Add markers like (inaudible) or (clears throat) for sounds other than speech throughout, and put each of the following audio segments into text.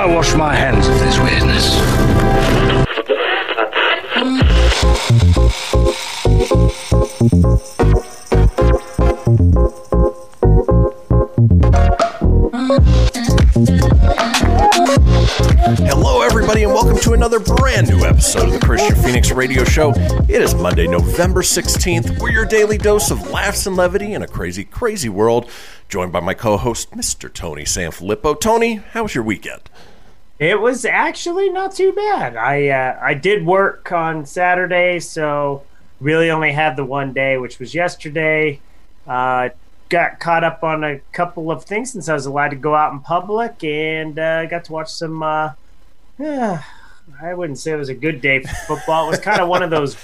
I wash my hands of this business. Hello, everybody, and welcome to another brand new episode of the Kristian Fenix Radio Show. It is Monday, November 16th. We're your daily dose of laughs and levity in a crazy, crazy world. Joined by my co host, Mr. Tony Sanfilippo. Tony, how was your weekend? It was actually not too bad. I uh, I did work on Saturday, so really only had the one day, which was yesterday. Uh, got caught up on a couple of things since I was allowed to go out in public, and uh, got to watch some. Uh, (sighs) I wouldn't say it was a good day for football. It was kind of one of those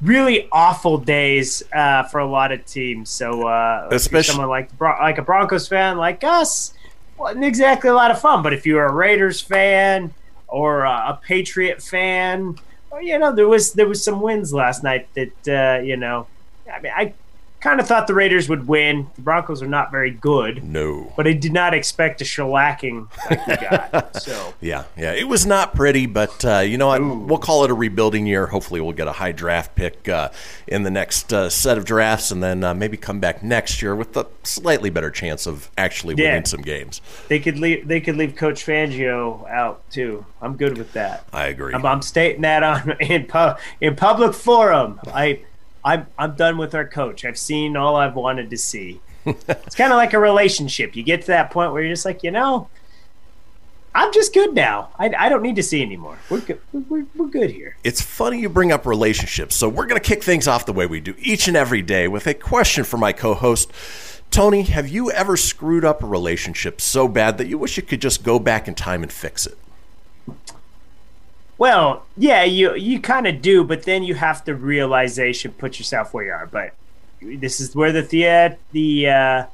really awful days uh, for a lot of teams. So, uh, Especially- someone like like a Broncos fan like us, wasn't exactly a lot of fun. But if you were a Raiders fan or uh, a Patriot fan, well, you know there was there was some wins last night that uh, you know. I mean, I kind of thought the Raiders would win. The Broncos are not very good, No. but I did not expect a shellacking like we got. (laughs) So. Yeah, yeah, it was not pretty, but uh, you know what? We'll call it a rebuilding year. Hopefully, we'll get a high draft pick uh, in the next uh, set of drafts, and then uh, maybe come back next year with a slightly better chance of actually Yeah. winning some games. They could leave. They could leave Coach Fangio out too. I'm good with that. I agree. I'm, I'm stating that on (laughs) in pu- in public forum. I I'm I'm done with our coach. I've seen all I've wanted to see. it's kind of like a relationship. You get to that point where you're just like, you know, I'm just good now. I, I don't need to see anymore. We're good. We're, we're good here. It's funny you bring up relationships. So we're going to kick things off the way we do each and every day with a question for my co-host. Tony, have you ever screwed up a relationship so bad that you wish you could just go back in time and fix it? Well, yeah, you you kind of do, but then you have to realization put yourself where you are. But this is where the the the uh,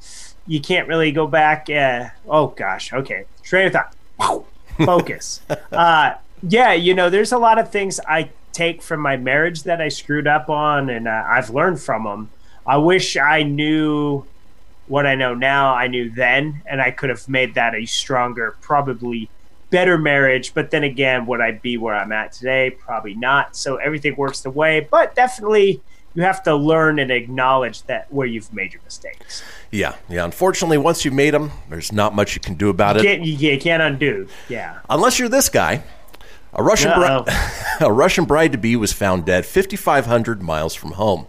you can't really go back. Uh, oh gosh, okay, train of thought, Wow. focus. (laughs) uh, yeah, you know, there's a lot of things I take from my marriage that I screwed up on, and uh, I've learned from them. I wish I knew what I know now. I knew then, and I could have made that a stronger, probably better marriage. But then again, would I be where I'm at today? Probably not. So everything works the way, but definitely you have to learn and acknowledge that where you've made your mistakes. Yeah, yeah. Unfortunately, once you've made them, there's not much you can do about You it. can't, you, you can't undo. Yeah. Unless you're this guy. A Russian, bri- (laughs) a Russian bride to be was found dead 5,500 miles from home.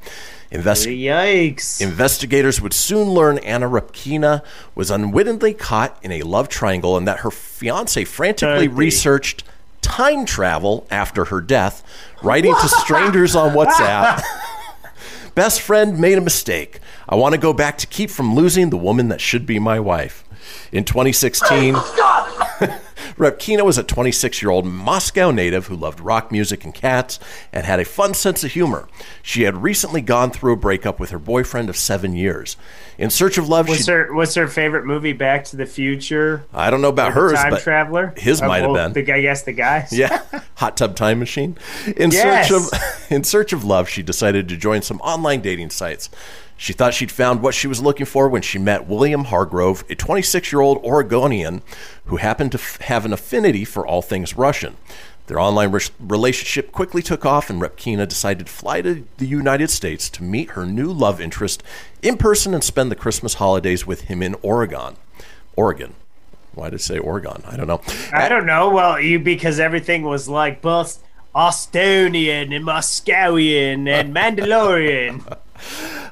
Invest- Yikes. Investigators would soon learn Anna Repkina was unwittingly caught in a love triangle and that her fiance frantically Dirty. researched time travel after her death, writing to (laughs) strangers on WhatsApp. Best friend made a mistake. I want to go back to keep from losing the woman that should be my wife. In 2016, (laughs) Repkina was a 26 year old Moscow native who loved rock music and cats and had a fun sense of humor. She had recently gone through a breakup with her boyfriend of seven years. In search of love, What's she, her What's her favorite movie? Back to the Future. I don't know about hers, Time but Traveler. his Uh, might have been. The, I guess the guys. (laughs) yeah, hot tub time machine. In Yes. search of (laughs) in search of love, she decided to join some online dating sites. She thought she'd found what she was looking for when she met William Hargrove, a 26-year-old Oregonian who happened to f- have an affinity for all things Russian. Their online re- relationship quickly took off, and Repkina decided to fly to the United States to meet her new love interest in person and spend the Christmas holidays with him in Oregon. Oregon. Why did it say Oregon? I don't know. I don't know. Well, you because everything was like both Austonian and Moscowian and (laughs) Mandalorian.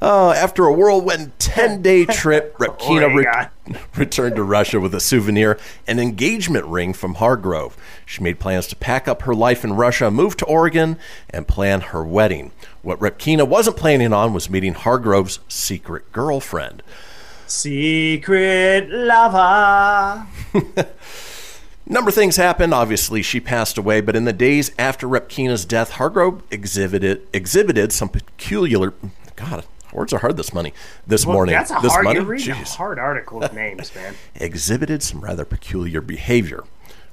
Uh, after a whirlwind 10 (laughs) day trip, Repkina re- (laughs) returned to Russia with a souvenir, an engagement ring from Hargrove. She made plans to pack up her life in Russia, move to Oregon, and plan her wedding. What Repkina wasn't planning on was meeting Hargrove's secret girlfriend. Secret lover. (laughs) Number of things happened. Obviously, she passed away, but in the days after Repkina's death, Hargrove exhibited exhibited some peculiar. God, words are hard this money. This Well, morning, that's a this hard. morning, You're reading a Jeez. hard article with names, man. (laughs) exhibited some rather peculiar behavior.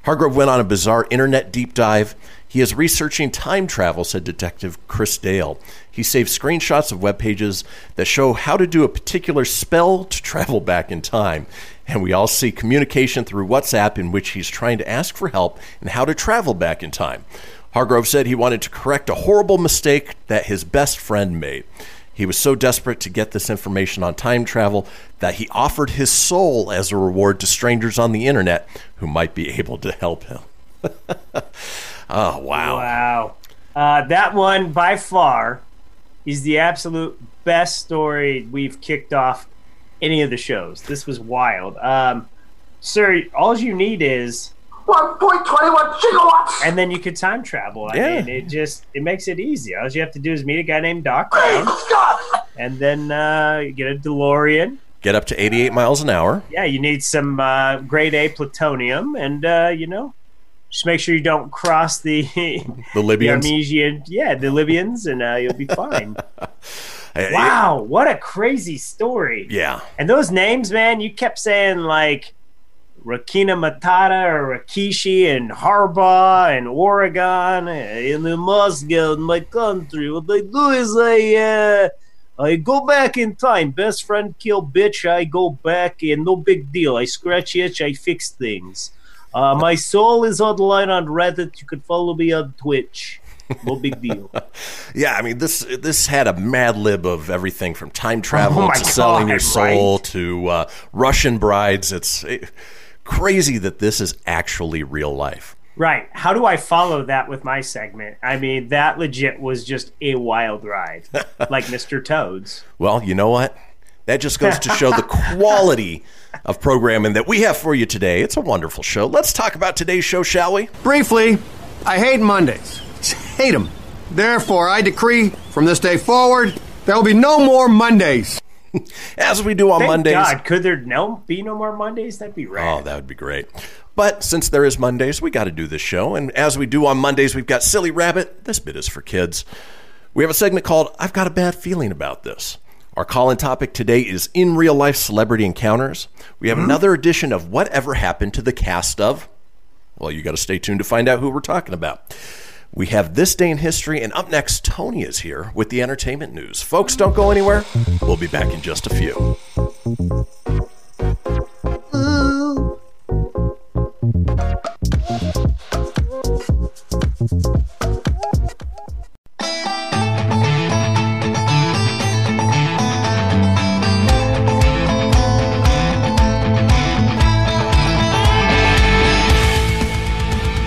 Hargrove went on a bizarre internet deep dive. He is researching time travel, said Detective Chris Dale. He saved screenshots of web pages that show how to do a particular spell to travel back in time. And we all see communication through WhatsApp in which he's trying to ask for help in how to travel back in time. Hargrove said he wanted to correct a horrible mistake that his best friend made. He was so desperate to get this information on time travel that he offered his soul as a reward to strangers on the internet who might be able to help him. oh, (laughs) wow. Wow. Uh, that one by far is the absolute best story we've kicked off any of the shows. This was wild. Um, sir, all you need is 1.21 gigawatts! and then you could time travel. I Yeah. mean, it just it makes it easy. All you have to do is meet a guy named Doc Brown, and then uh, you get a DeLorean. Get up to 88 miles an hour. Yeah, you need some uh, grade A plutonium, and uh, you know, just make sure you don't cross the (laughs) The the Libyans. Yeah, the Libyans, and uh, you'll be fine. (laughs) Wow, what a crazy story! Yeah. And those names, man, you kept saying like Rakina Matata or Rakishi and Harbaugh and Oregon and in Moscow in my country. What I do is I uh, I go back in time. Best friend kill bitch. I go back and no big deal. I scratch itch. I fix things. Uh, my soul is online on Reddit. You can follow me on Twitch. No big deal. (laughs) Yeah, I mean this this had a mad lib of everything from time travel Oh to selling your soul right? to uh, Russian brides. It's eh, crazy that this is actually real life. Right. How do I follow that with my segment? I mean, that legit was just a wild ride, (laughs) like Mr. Toads. Well, you know what? That just goes to show the (laughs) quality of programming that we have for you today. It's a wonderful show. Let's talk about today's show, shall we? Briefly, I hate Mondays. (laughs) Hate them. Therefore, I decree from this day forward, there will be no more Mondays. (laughs) As we do on Thank Mondays. God, could there no be no more Mondays? That'd be right. Oh, that would be great. But since there is Mondays, we got to do this show. And as we do on Mondays, we've got Silly Rabbit. This bit is for kids. We have a segment called I've Got a Bad Feeling About This. Our call in topic today is in real life celebrity encounters. We have hmm? another edition of Whatever Happened to the Cast of. Well, you got to stay tuned to find out who we're talking about. We have This Day in History, and up next, Tony is here with the entertainment news. Folks, don't go anywhere. We'll be back in just a few.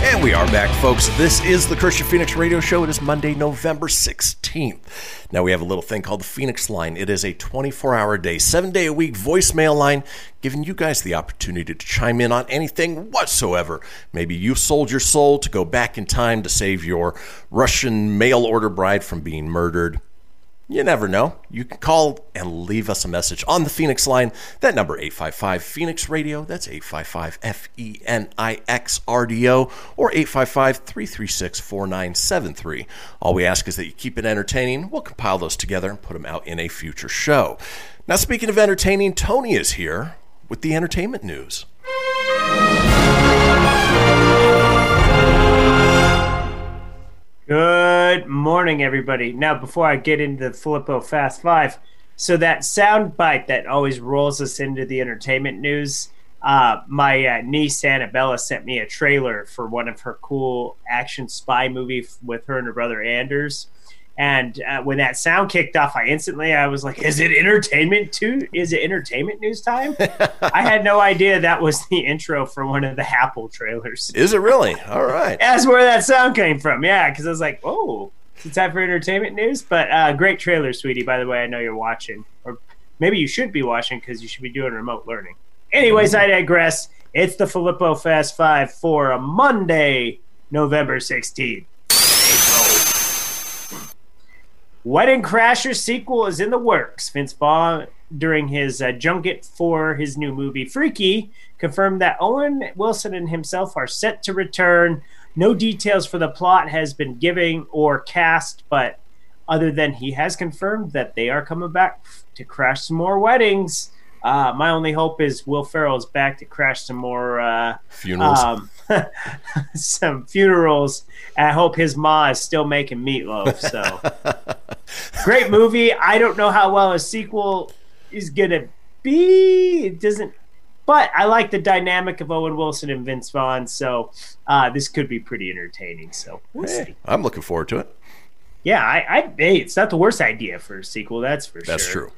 And we are back, folks. This is the Kristian Fenix Radio Show. It is Monday, November 16th. Now, we have a little thing called the Fenix Line. It is a 24 hour day, seven day a week voicemail line, giving you guys the opportunity to chime in on anything whatsoever. Maybe you sold your soul to go back in time to save your Russian mail order bride from being murdered. You never know. You can call and leave us a message on the Fenix line. That number 855 Fenix Radio. That's 855 F E N I X R D O or 855 336 4973. All we ask is that you keep it entertaining. We'll compile those together and put them out in a future show. Now, speaking of entertaining, Tony is here with the entertainment news. Good morning, everybody. Now, before I get into the Filippo Fast Five, so that sound bite that always rolls us into the entertainment news, uh, my uh, niece Annabella sent me a trailer for one of her cool action spy movie with her and her brother Anders. And uh, when that sound kicked off, I instantly I was like, "Is it entertainment too? Is it entertainment news time?" (laughs) I had no idea that was the intro for one of the Apple trailers. Is it really? All right. (laughs) That's where that sound came from. Yeah, because I was like, "Oh, it's time for entertainment news." But uh, great trailer, sweetie. By the way, I know you're watching, or maybe you should be watching because you should be doing remote learning. Anyways, I digress. It's the Filippo Fast Five for a Monday, November sixteenth. Wedding Crasher sequel is in the works. Vince Vaughn, during his uh, junket for his new movie Freaky, confirmed that Owen Wilson and himself are set to return. No details for the plot has been given or cast, but other than he has confirmed that they are coming back to crash some more weddings. Uh, my only hope is Will Ferrell is back to crash some more uh, Funerals. um, (laughs) some funerals. I hope his ma is still making meatloaf. So (laughs) great movie. I don't know how well a sequel is gonna be. It doesn't. But I like the dynamic of Owen Wilson and Vince Vaughn, so uh, this could be pretty entertaining. So we'll see. I'm looking forward to it. Yeah, I, I hey, it's not the worst idea for a sequel. That's for That's sure.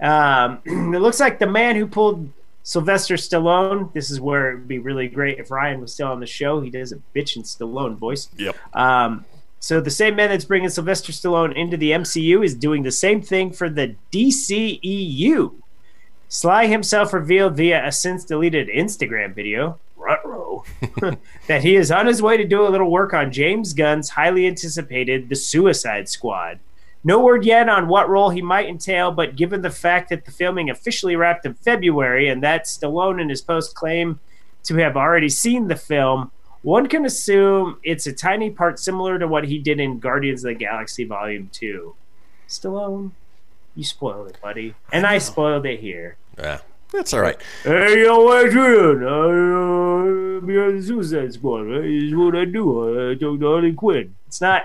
That's true. Um, (clears throat) it looks like the man who pulled Sylvester Stallone. This is where it would be really great if Ryan was still on the show. He does a bitch bitchin' Stallone voice. Yep. Um, so the same man that's bringing Sylvester Stallone into the MCU is doing the same thing for the DCEU. Sly himself revealed via a since deleted Instagram video, (laughs) that he is on his way to do a little work on James Gunn's highly anticipated The Suicide Squad. No word yet on what role he might entail, but given the fact that the filming officially wrapped in February and that Stallone in his post claim to have already seen the film, one can assume it's a tiny part similar to what he did in Guardians of the Galaxy Volume 2. Stallone, you spoiled it, buddy. And I spoiled it here. Yeah, that's all right. Hey, yo, Adrian, I uh, the Suicide Squad. Right? Is what I do. I talk to Harley Quinn. It's not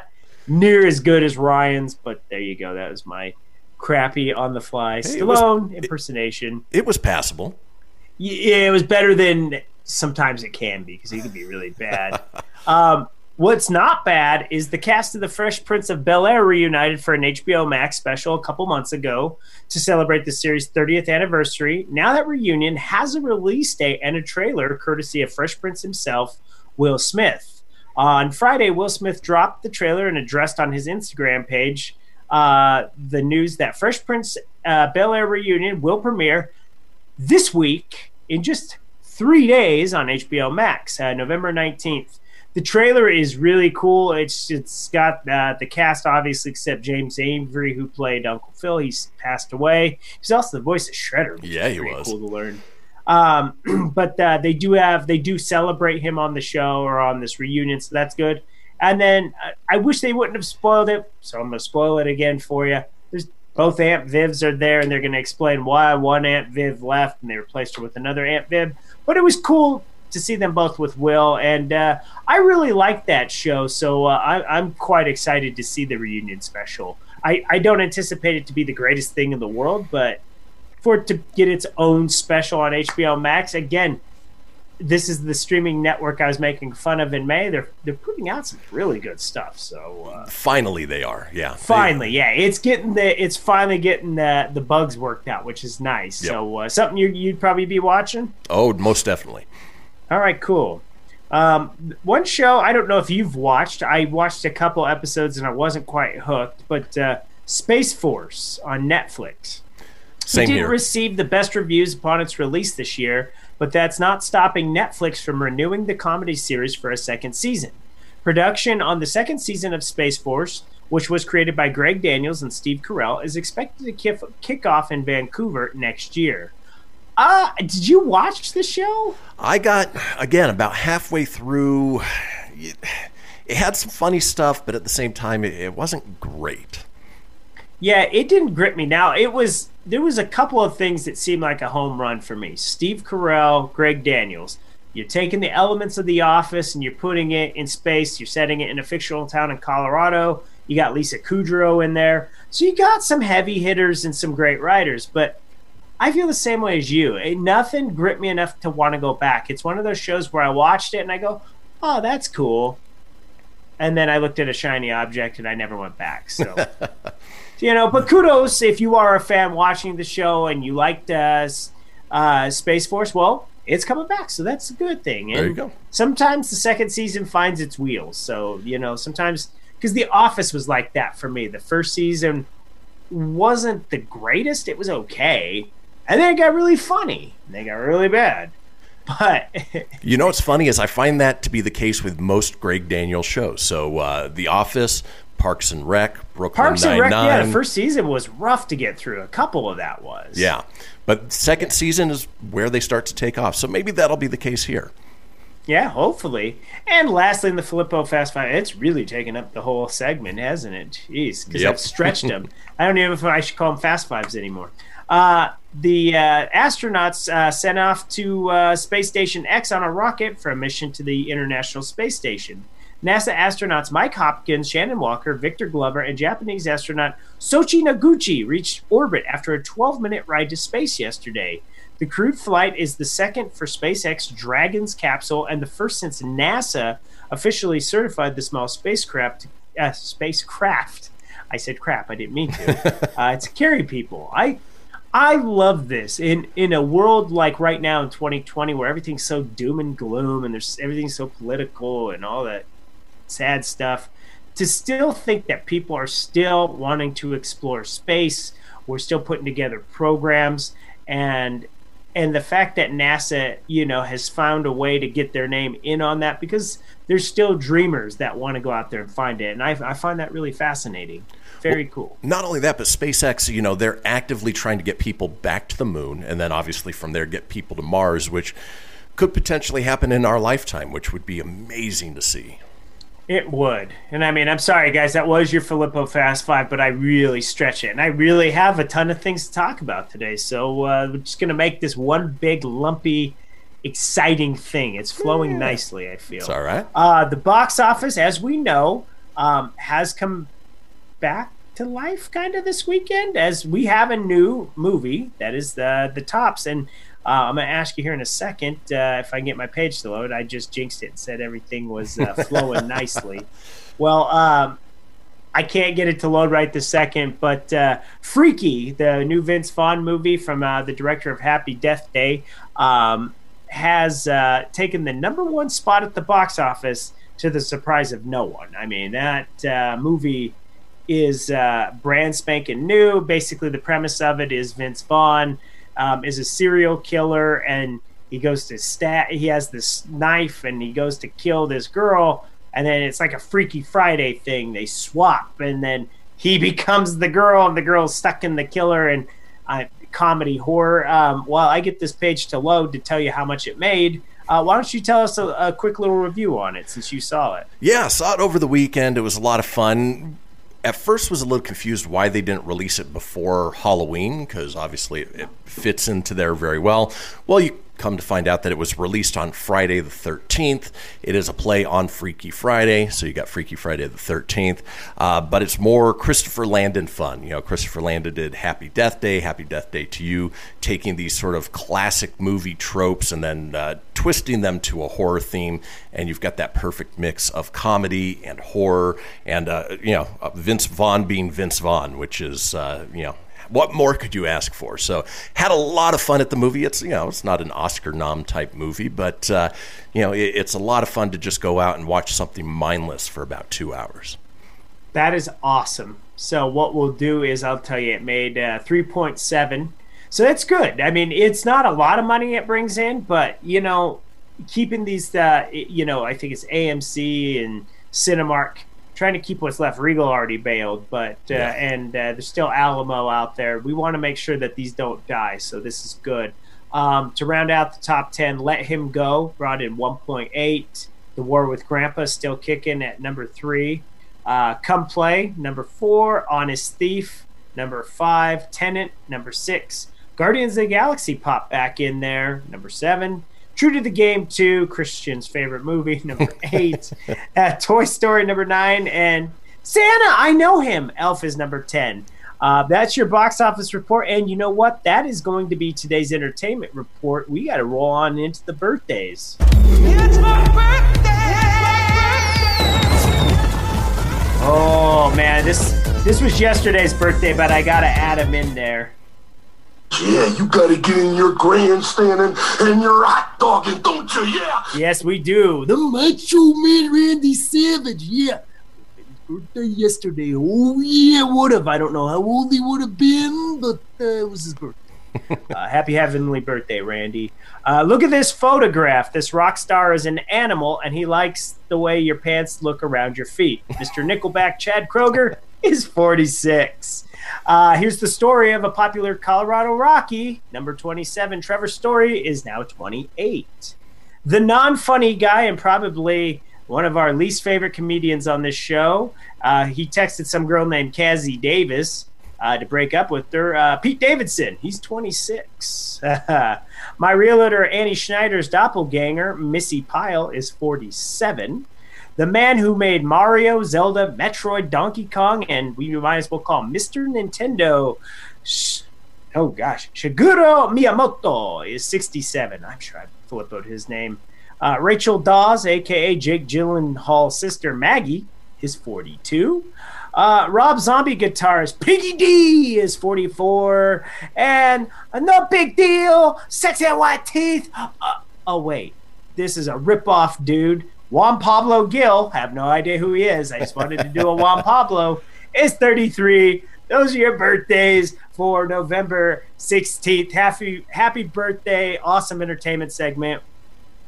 near as good as Ryan's, but there you go. That was my crappy on the fly Hey, it was- Stallone impersonation. It was passable. Yeah, it was better than sometimes it can be because he can be really bad. um, what's not bad is the cast of The Fresh Prince of Bel Air reunited for an HBO Max special a couple months ago to celebrate the series' 30th anniversary. Now that reunion has a release date and a trailer courtesy of Fresh Prince himself, Will Smith. On Friday, Will Smith dropped the trailer and addressed on his Instagram page uh, the news that Fresh Prince uh, Bel Air reunion will premiere this week in just three days on HBO Max, uh, November 19th. The trailer is really cool. It's it's got uh, the cast obviously except James Avery who played Uncle Phil. He's passed away. He's also the voice of Shredder. which Yeah, is he was. Cool to learn. Um, (clears throat) but uh, they do have they do celebrate him on the show or on this reunion, so that's good. And then uh, I wish they wouldn't have spoiled it, so I'm gonna spoil it again for you. There's both Aunt Vivs are there, and they're gonna explain why one Aunt Viv left and they replaced her with another Aunt Viv. But it was cool to see them both with Will, and uh, I really liked that show. So uh, I, I'm quite excited to see the reunion special. I, I don't anticipate it to be the greatest thing in the world, but for it to get its own special on HBO Max. Again, this is the streaming network I was making fun of in May. They're they're putting out some really good stuff. So uh, Finally, they are. Yeah. Finally, yeah, it's getting the it's finally getting the the bugs worked out, which is nice. Yep. So uh, something you, you'd probably be watching. oh, most definitely. All right, cool. Um, one show I don't know if you've watched. I watched a couple episodes and I wasn't quite hooked, but uh, Space Force on Netflix. Same it didn't here. receive the best reviews upon its release this year, but that's not stopping Netflix from renewing the comedy series for a second season. Production on the second season of Space Force, which was created by Greg Daniels and Steve Carell, is expected to kick, kick off in Vancouver next year. Uh, did you watch the show? I got again about halfway through. It, had some funny stuff, but at the same time, it wasn't great. Yeah, it didn't grip me. Now it was there was a couple of things that seemed like a home run for me. Steve Carell, Greg Daniels. You're taking the elements of The Office and you're putting it in space. You're setting it in a fictional town in Colorado. You got Lisa Kudrow in there, so you got some heavy hitters and some great writers. But I feel the same way as you. It, nothing gripped me enough to want to go back. It's one of those shows where I watched it and I go, "Oh, that's cool," and then I looked at a shiny object and I never went back. So, (laughs) you know, but kudos if you are a fan watching the show and you liked uh, uh, Space Force. Well, it's coming back, so that's a good thing. And There you go. Sometimes the second season finds its wheels. So you know, sometimes because The Office was like that for me. The first season wasn't the greatest; it was okay, and then it got really funny. And they got really bad. (laughs) But (laughs) You know what's funny is I find that to be the case with most Greg Daniels shows. So uh, The Office, Parks and Rec, Brooklyn Parks and Rec, yeah, the first season was rough to get through. A couple of that was. Yeah, but second season is where they start to take off. So maybe that'll be the case here. Yeah, hopefully. And lastly, in the Filippo Fast Five, it's really taken up the whole segment, hasn't it? Jeez, because Yep. I've stretched them. (laughs) I don't even know if I should call them Fast Fives anymore. Uh, the uh, astronauts uh, sent off to uh, Space Station X on a rocket for a mission to the International Space Station. NASA astronauts Mike Hopkins, Shannon Walker, Victor Glover, and Japanese astronaut Soichi Noguchi reached orbit after a 12 minute ride to space yesterday. The crewed flight is the second for SpaceX Dragon's capsule and the first since NASA officially certified the small spacecraft. Uh, spacecraft. I said crap. I didn't mean to. (laughs) uh, to carry people. I I love this in in a world like right now in 2020 where everything's so doom and gloom and there's everything's so political and all that sad stuff. To still think that people are still wanting to explore space, we're still putting together programs and and the fact that NASA, you know, has found a way to get their name in on that because there's still dreamers that want to go out there and find it, and I, I find that really fascinating. Very cool. Not only that, but SpaceX, you know, they're actively trying to get people back to the moon, and then obviously from there get people to Mars, which could potentially happen in our lifetime, which would be amazing to see. It would. And I mean, I'm sorry, guys, that was your Filippo Fast Five, but I really stretch it. And I really have a ton of things to talk about today. So uh, we're just going to make this one big, lumpy, exciting thing. It's flowing nicely, I feel. It's all right. Uh, the box office, as we know, um, has come back to life kind of this weekend as we have a new movie that is the the tops and uh, I'm gonna ask you here in a second uh, if I can get my page to load. I just jinxed it and said everything was uh, (laughs) flowing nicely. Well, um, I can't get it to load right this second, but uh, Freaky, the new Vince Vaughn movie from uh, the director of Happy Death Day, um, has uh, taken the number one spot at the box office to the surprise of no one. I mean, that uh, movie is uh, brand spanking new. Basically, the premise of it is Vince Vaughn um, is a serial killer and he goes to stat. He has this knife and he goes to kill this girl, and then it's like a Freaky Friday thing. They swap, and then he (laughs) becomes the girl, and the girl's stuck in the killer, and uh, comedy horror. Um, while I get this page to load to tell you how much it made, uh, why don't you tell us a, a quick little review on it since you saw it? Yeah, saw it over the weekend. It was a lot of fun. At first, was a little confused why they didn't release it before Halloween because obviously it, it fits into there very well. Well, you come to find out that it was released on Friday the 13th. It is a play on Freaky Friday, so you got Freaky Friday the 13th. Uh, but it's more Christopher Landon fun. You know, Christopher Landon did Happy Death Day, Happy Death Day to You, taking these sort of classic movie tropes and then uh, twisting them to a horror theme. And you've got that perfect mix of comedy and horror, and uh, you know, uh, Vince Vaughn being Vince Vaughn, which is uh, you know what more could you ask for? So had a lot of fun at the movie. It's you know it's not an Oscar nom type movie, but uh, you know it, it's a lot of fun to just go out and watch something mindless for about two hours. That is awesome. So what we'll do is I'll tell you it made uh, 3.7. So that's good. I mean, it's not a lot of money it brings in, but you know, keeping these uh, you know, I think it's AMC and Cinemark trying to keep what's left. Regal already bailed, but uh, Yeah. and uh, there's still Alamo out there. We want to make sure that these don't die. So this is good. Um, to round out the top 10, Let Him Go brought in 1.8. The War with Grandpa still kicking at number three. Uh, Come Play, number four. Honest Thief, number five. Tenet, number six. Guardians of the Galaxy popped back in there, number seven. True to the Game 2, Kristian's favorite movie, (laughs) number eight. uh, Toy Story, number nine. And Santa, I know him. Elf is number 10. Uh, that's your box office report. And you know what? That is going to be today's entertainment report. We got to roll on into the birthdays. Oh man, this this was yesterday's birthday, but I gotta add him in there. Yeah, you gotta get in your grandstanding and your hot dogging, don't you? Yeah. Yes, we do. The Macho Man Randy Savage. Yeah. Birthday yesterday. Oh yeah, would have. I don't know how old he would have been, but uh, it was his birthday. (laughs) uh, happy heavenly birthday, Randy. Uh, look at this photograph. This rock star is an animal, and he likes the way your pants look around your feet. Mr. Nickelback Chad Kroeger is 46. Uh, here's the story of a popular Colorado Rocky. Number 27, Trevor Story, is now 28. The non funny guy, and probably one of our least favorite comedians on this show, uh, he texted some girl named Cazzie Davis uh, to break up with her. Uh, Pete Davidson, he's 26. (laughs) My realtor, Annie Schneider's doppelganger, Missi Pyle, is 47. The man who made Mario, Zelda, Metroid, Donkey Kong, and we might as well call Mr. Nintendo. Oh gosh, Shigeru Miyamoto is 67. I'm sure I flippoed his name. Uh, Rachel Dawes, aka Jake Gyllenhaal's sister Maggie, is 42. Uh, Rob Zombie guitarist Piggy D is 44. And no big deal, sexy white teeth. Uh, oh, wait. This is a ripoff dude. Juan Pablo Gil, have no idea who he is. I just wanted to do a Juan Pablo, is 33. Those are your birthdays for November 16th. Happy, happy birthday. Awesome entertainment segment.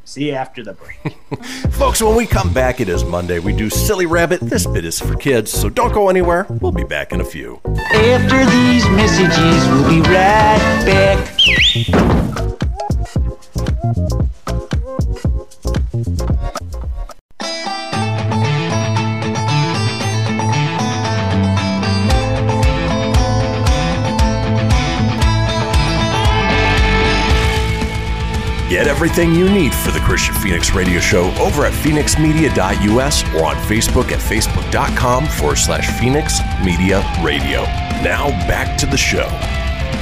See you after the break. (laughs) Folks, when we come back, it is Monday. We do Silly Rabbit. This bit is for kids, so don't go anywhere. We'll be back in a few. After these messages, we'll be right back. Get everything you need for the Kristian Fenix Radio Show over at fenixmedia.us or on Facebook at facebook.com forward slash Fenix Media Radio. Now back to the show.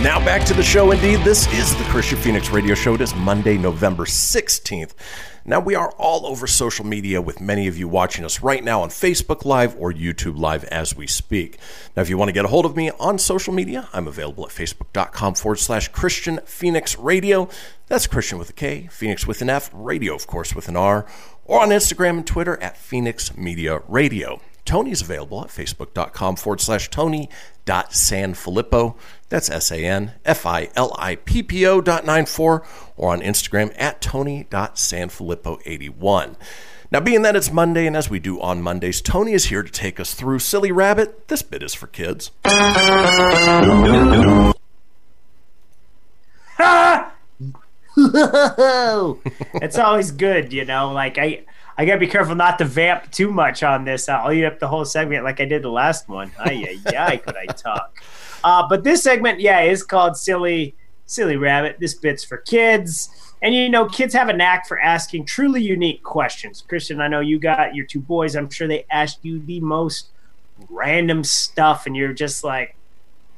Now back to the show. Indeed, this is the Kristian Fenix Radio Show. It is Monday, November 16th. Now, we are all over social media with many of you watching us right now on Facebook Live or YouTube Live as we speak. Now, if you want to get a hold of me on social media, I'm available at facebook.com forward slash Kristian Fenix Radio. That's Kristian with a K, Fenix with an F, radio, of course, with an R, or on Instagram and Twitter at Fenix Media Radio. Tony's available at facebook.com forward slash Tony.Sanfilippo. That's S A N F I L I P P O dot nine four, or on Instagram at Tony.Sanfilippo81. Now, being that it's Monday, and as we do on Mondays, Tony is here to take us through Silly Rabbit. This bit is for kids. (laughs) it's always good, you know. Like I, I gotta be careful not to vamp too much on this. I'll eat up the whole segment like I did the last one. Ay, ay, could I talk? Uh, but this segment, yeah, is called Silly, Silly Rabbit. This bit's for kids. And you know, kids have a knack for asking truly unique questions. Kristian, I know you got your two boys. I'm sure they asked you the most random stuff, and you're just like,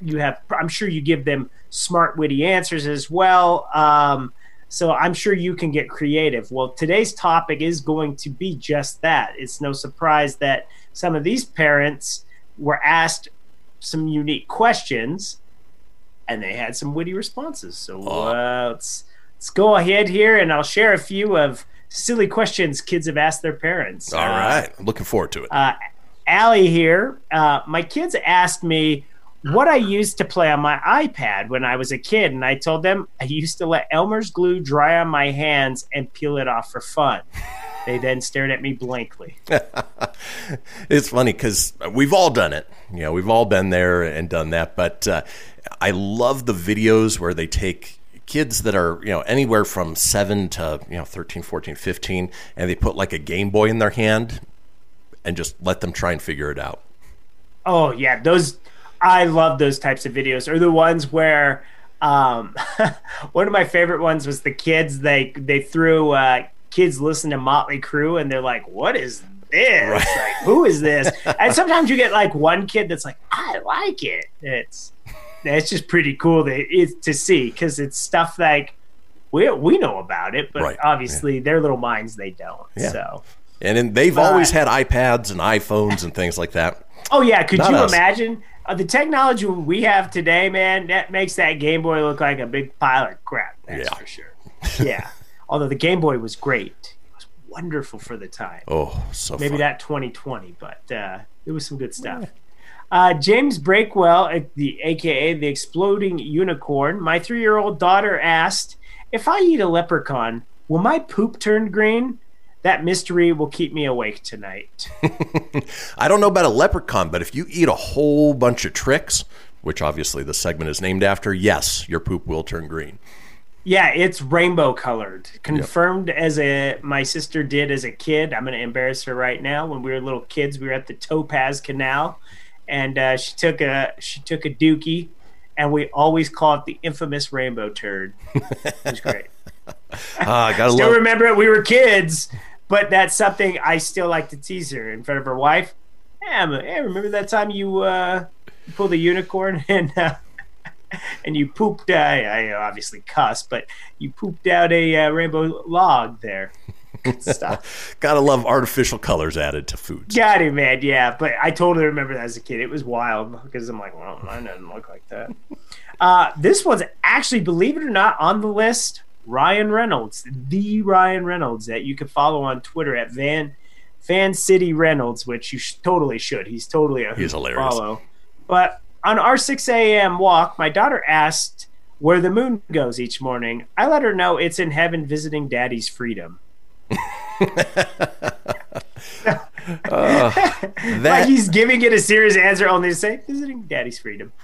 you have. I'm sure you give them smart, witty answers as well. Um, so I'm sure you can get creative. Well, today's topic is going to be just that. It's no surprise that some of these parents were asked some unique questions, and they had some witty responses. So uh, let's let's go ahead here, and I'll share a few of silly questions kids have asked their parents. All Uh, right. I'm looking forward to it. uh, Allie here. Uh, my kids asked me what I used to play on my iPad when I was a kid, and I told them I used to let Elmer's glue dry on my hands and peel it off for fun. (laughs) They then stared at me blankly. it's funny because we've all done it. You know, we've all been there and done that. But uh, I love the videos where they take kids that are, you know, anywhere from 7 to, you know, 13, 14, 15, and they put like a Game Boy in their hand and just let them try and figure it out. Oh yeah, those I love those types of videos. Or the ones where um, (laughs) one of my favorite ones was the kids they they threw uh, kids listen to Motley Crue and they're like, "What is this? Like, who is this? (laughs) And sometimes you get like one kid that's like, I like it. It's it's just pretty cool to it, to see because it's stuff like we we know about it, but Right, obviously their little minds they don't. Yeah. So. And then they've But- always had iPads and iPhones and things like that. Oh yeah, could Not you us. imagine uh, the technology we have today, man? That makes that Game Boy look like a big pile of crap. That's Yeah. for sure. (laughs) Yeah. Although the Game Boy was great, it was wonderful for the time. Oh, so Maybe fun. not 2020, but uh, it was some good stuff. Uh, James Breakwell, uh, the AKA the Exploding Unicorn. My three-year-old daughter asked, "If I eat a leprechaun, will my poop turn green?" That mystery will keep me awake tonight. (laughs) I don't know about a leprechaun, but if you eat a whole bunch of Trix, which obviously the segment is named after, yes, your poop will turn green. Yeah, it's rainbow colored. Confirmed as a my sister did as a kid. I'm gonna embarrass her right now. When we were little kids, we were at the Topaz Canal, and uh, she took a she took a dookie, and we always call it the infamous rainbow turd. It was great. (laughs) Ah, I gotta still love. remember it. We were kids, but that's something I still like to tease her in front of her wife. Yeah, hey, remember that time you uh, pulled a unicorn (laughs) and uh, and you pooped? Uh, I obviously cussed, but you pooped out a uh, rainbow log there. (laughs) Gotta love artificial colors added to foods. Got it, man. Yeah, but I totally remember that as a kid. It was wild because I'm like, well, mine doesn't look like that. Uh, this one's actually, believe it or not, on the list. Ryan Reynolds, the Ryan Reynolds that you can follow on Twitter at Van Fan City Reynolds, which you sh- totally should. He's totally a He's hilarious. Follow. But on our 6 a.m. walk, my daughter asked where the moon goes each morning. I let her know it's in heaven visiting daddy's freedom. Like That he's giving it a serious answer only to say visiting daddy's freedom. (laughs)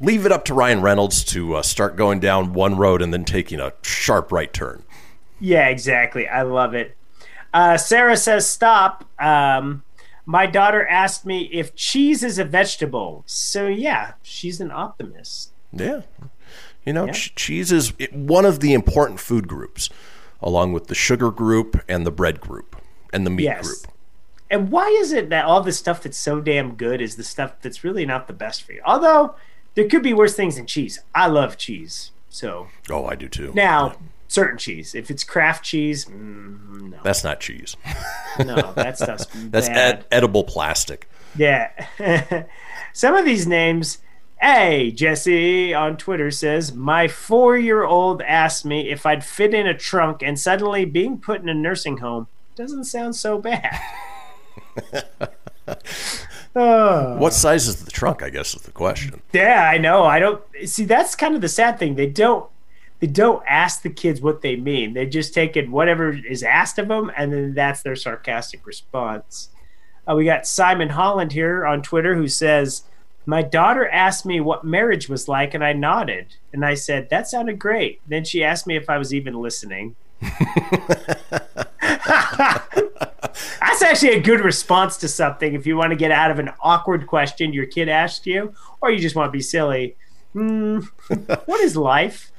leave it up to Ryan Reynolds to uh, start going down one road and then taking a sharp right turn. Yeah, exactly. I love it. Uh, Sarah says, "Stop." Um, my daughter asked me if cheese is a vegetable. So yeah, she's an optimist. Yeah. You know, Yeah. ch- cheese is one of the important food groups, along with the sugar group and the bread group and the meat Yes. group. And why is it that all the stuff that's so damn good is the stuff that's really not the best for you? Although there could be worse things than cheese. I love cheese. So Oh, I do too. now, certain cheese. If it's Kraft cheese, mm, no, That's not cheese. (laughs) no, that stuff's That's (laughs) ed- edible plastic. Yeah. (laughs) Some of these names. Hey, Jesse on Twitter says, My four year old asked me if I'd fit in a trunk, and suddenly being put in a nursing home doesn't sound so bad. (laughs) oh. What size is the trunk? I guess is the question. Yeah, I know. I don't see that's kind of the sad thing. They don't they don't ask the kids what they mean. They just take it whatever is asked of them and then that's their sarcastic response. Uh, we got Simon Holland here on Twitter who says, "My daughter asked me what marriage was like and I nodded and I said, "That sounded great." Then she asked me if I was even listening. (laughs) That's actually a good response to something if you want to get out of an awkward question your kid asked you, or you just want to be silly. Hmm, what is life?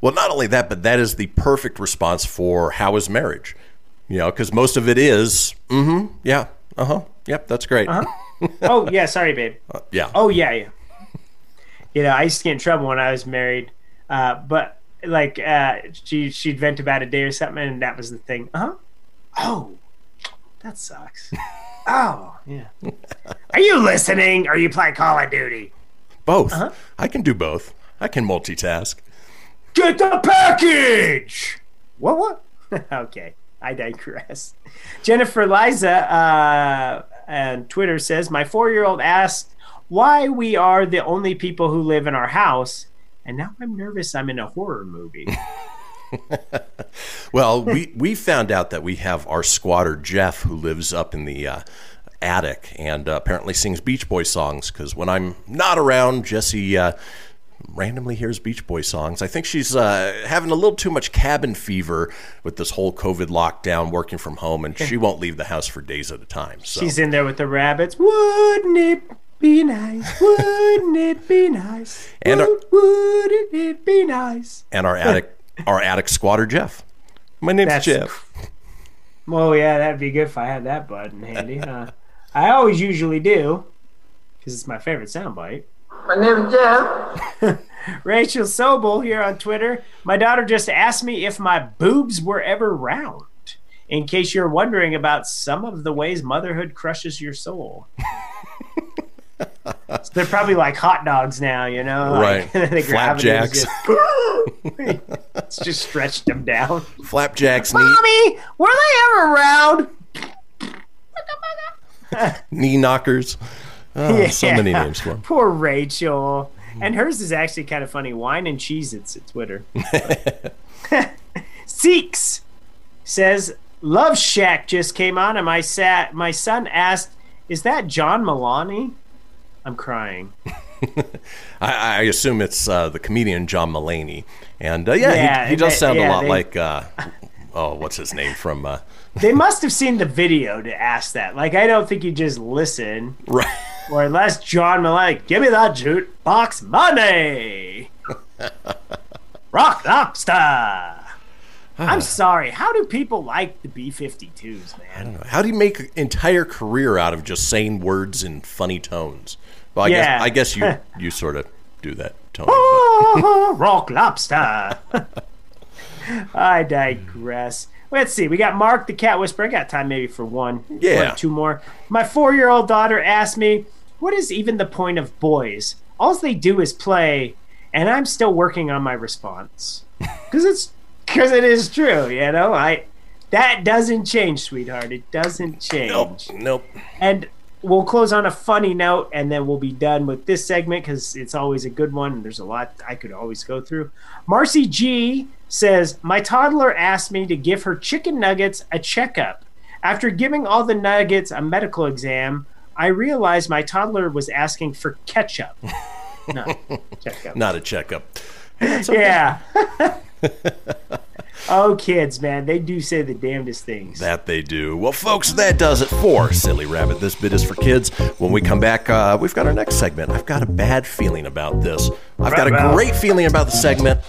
Well, not only that, but that is the perfect response for how is marriage? You know, because most of it is, mm-hmm, yeah, uh huh, yep, that's great. Oh, yeah, sorry, babe. Yeah. Oh, yeah, yeah. You know, I used to get in trouble when I was married, uh, but like uh, she she'd vent about a day or something, and that was the thing. Uh huh. Oh, that sucks. (laughs) oh, yeah. Are you listening? Or are you playing Call of Duty? Both. Uh-huh. I can do both. I can multitask. Get the package. What? What? (laughs) okay, I digress. Jennifer Liza uh, on Twitter says, "My four-year-old asked why we are the only people who live in our house, and now I'm nervous. I'm in a horror movie." (laughs) Well, we, we found out that we have our squatter, Jeff, who lives up in the uh, attic and uh, apparently sings Beach Boy songs because when I'm not around, Jesse uh, randomly hears Beach Boy songs. I think she's uh, having a little too much cabin fever with this whole COVID lockdown, working from home, and she won't leave the house for days at a time. So. She's in there with the rabbits. Wouldn't it be nice? Wouldn't it be nice? And our- Would- wouldn't it be nice? and our attic, (laughs) our attic squatter, Jeff. My name's That's Jeff. Well, (laughs) yeah, that'd be good if I had that button handy. Huh? I always usually do because it's my favorite soundbite. My name is Jeff. (laughs) Rachel Sobel here on Twitter. My daughter just asked me if my boobs were ever round. In case you're wondering about some of the ways motherhood crushes your soul. So (laughs) they're probably like hot dogs now, you know? Right. (laughs) the gravity Flapjacks. just- it's just stretched them down. Flapjacks, knee, Mommy, were they ever round? knee knockers. Oh, (laughs) So many names for them. (laughs) Poor Rachel. And hers is actually kind of funny. Wine and cheese. It's at Twitter. (laughs) Seeks says Love Shack just came on, and my sat my son asked, "Is that John Maloney?" I'm crying. I, I assume it's uh, the comedian John Mulaney, and uh, yeah, Yeah, he, he does sound a lot they- like uh, oh, what's his name from uh, They must have seen the video to ask that. Like, I don't think you just listen. right. Or unless John Maloney, give me that jukebox money. (laughs) Rock lobster. I'm sorry. How do people like the B-52s, man? How do you make an entire career out of just saying words in funny tones? Well, I Yeah. guess I guess you (laughs) you sort of do that tone. but- ah, (laughs) Rock lobster. I digress. Let's see. We got Mark the Cat Whisperer. I got time maybe for one. Yeah. One, two more. My four year old daughter asked me, What is even the point of boys? All they do is play, and I'm still working on my response. (laughs) Because it's because it is true, you know? I that doesn't change, sweetheart. It doesn't change. Nope, nope. And we'll close on a funny note and then we'll be done with this segment because it's always a good one. and There's a lot I could always go through. Marcy G says, My toddler asked me to give her chicken nuggets a checkup. After giving all the nuggets a medical exam, I realized my toddler was asking for ketchup. (laughs) No, checkup. Not a checkup. Yeah. (laughs) oh, kids, man, they do say the damnedest things. That they do. Well, folks, that does it for Silly Rabbit. This bit is for kids. When we come back, uh, we've got our next segment. I've got a bad feeling about this. I've got a great feeling about the segment.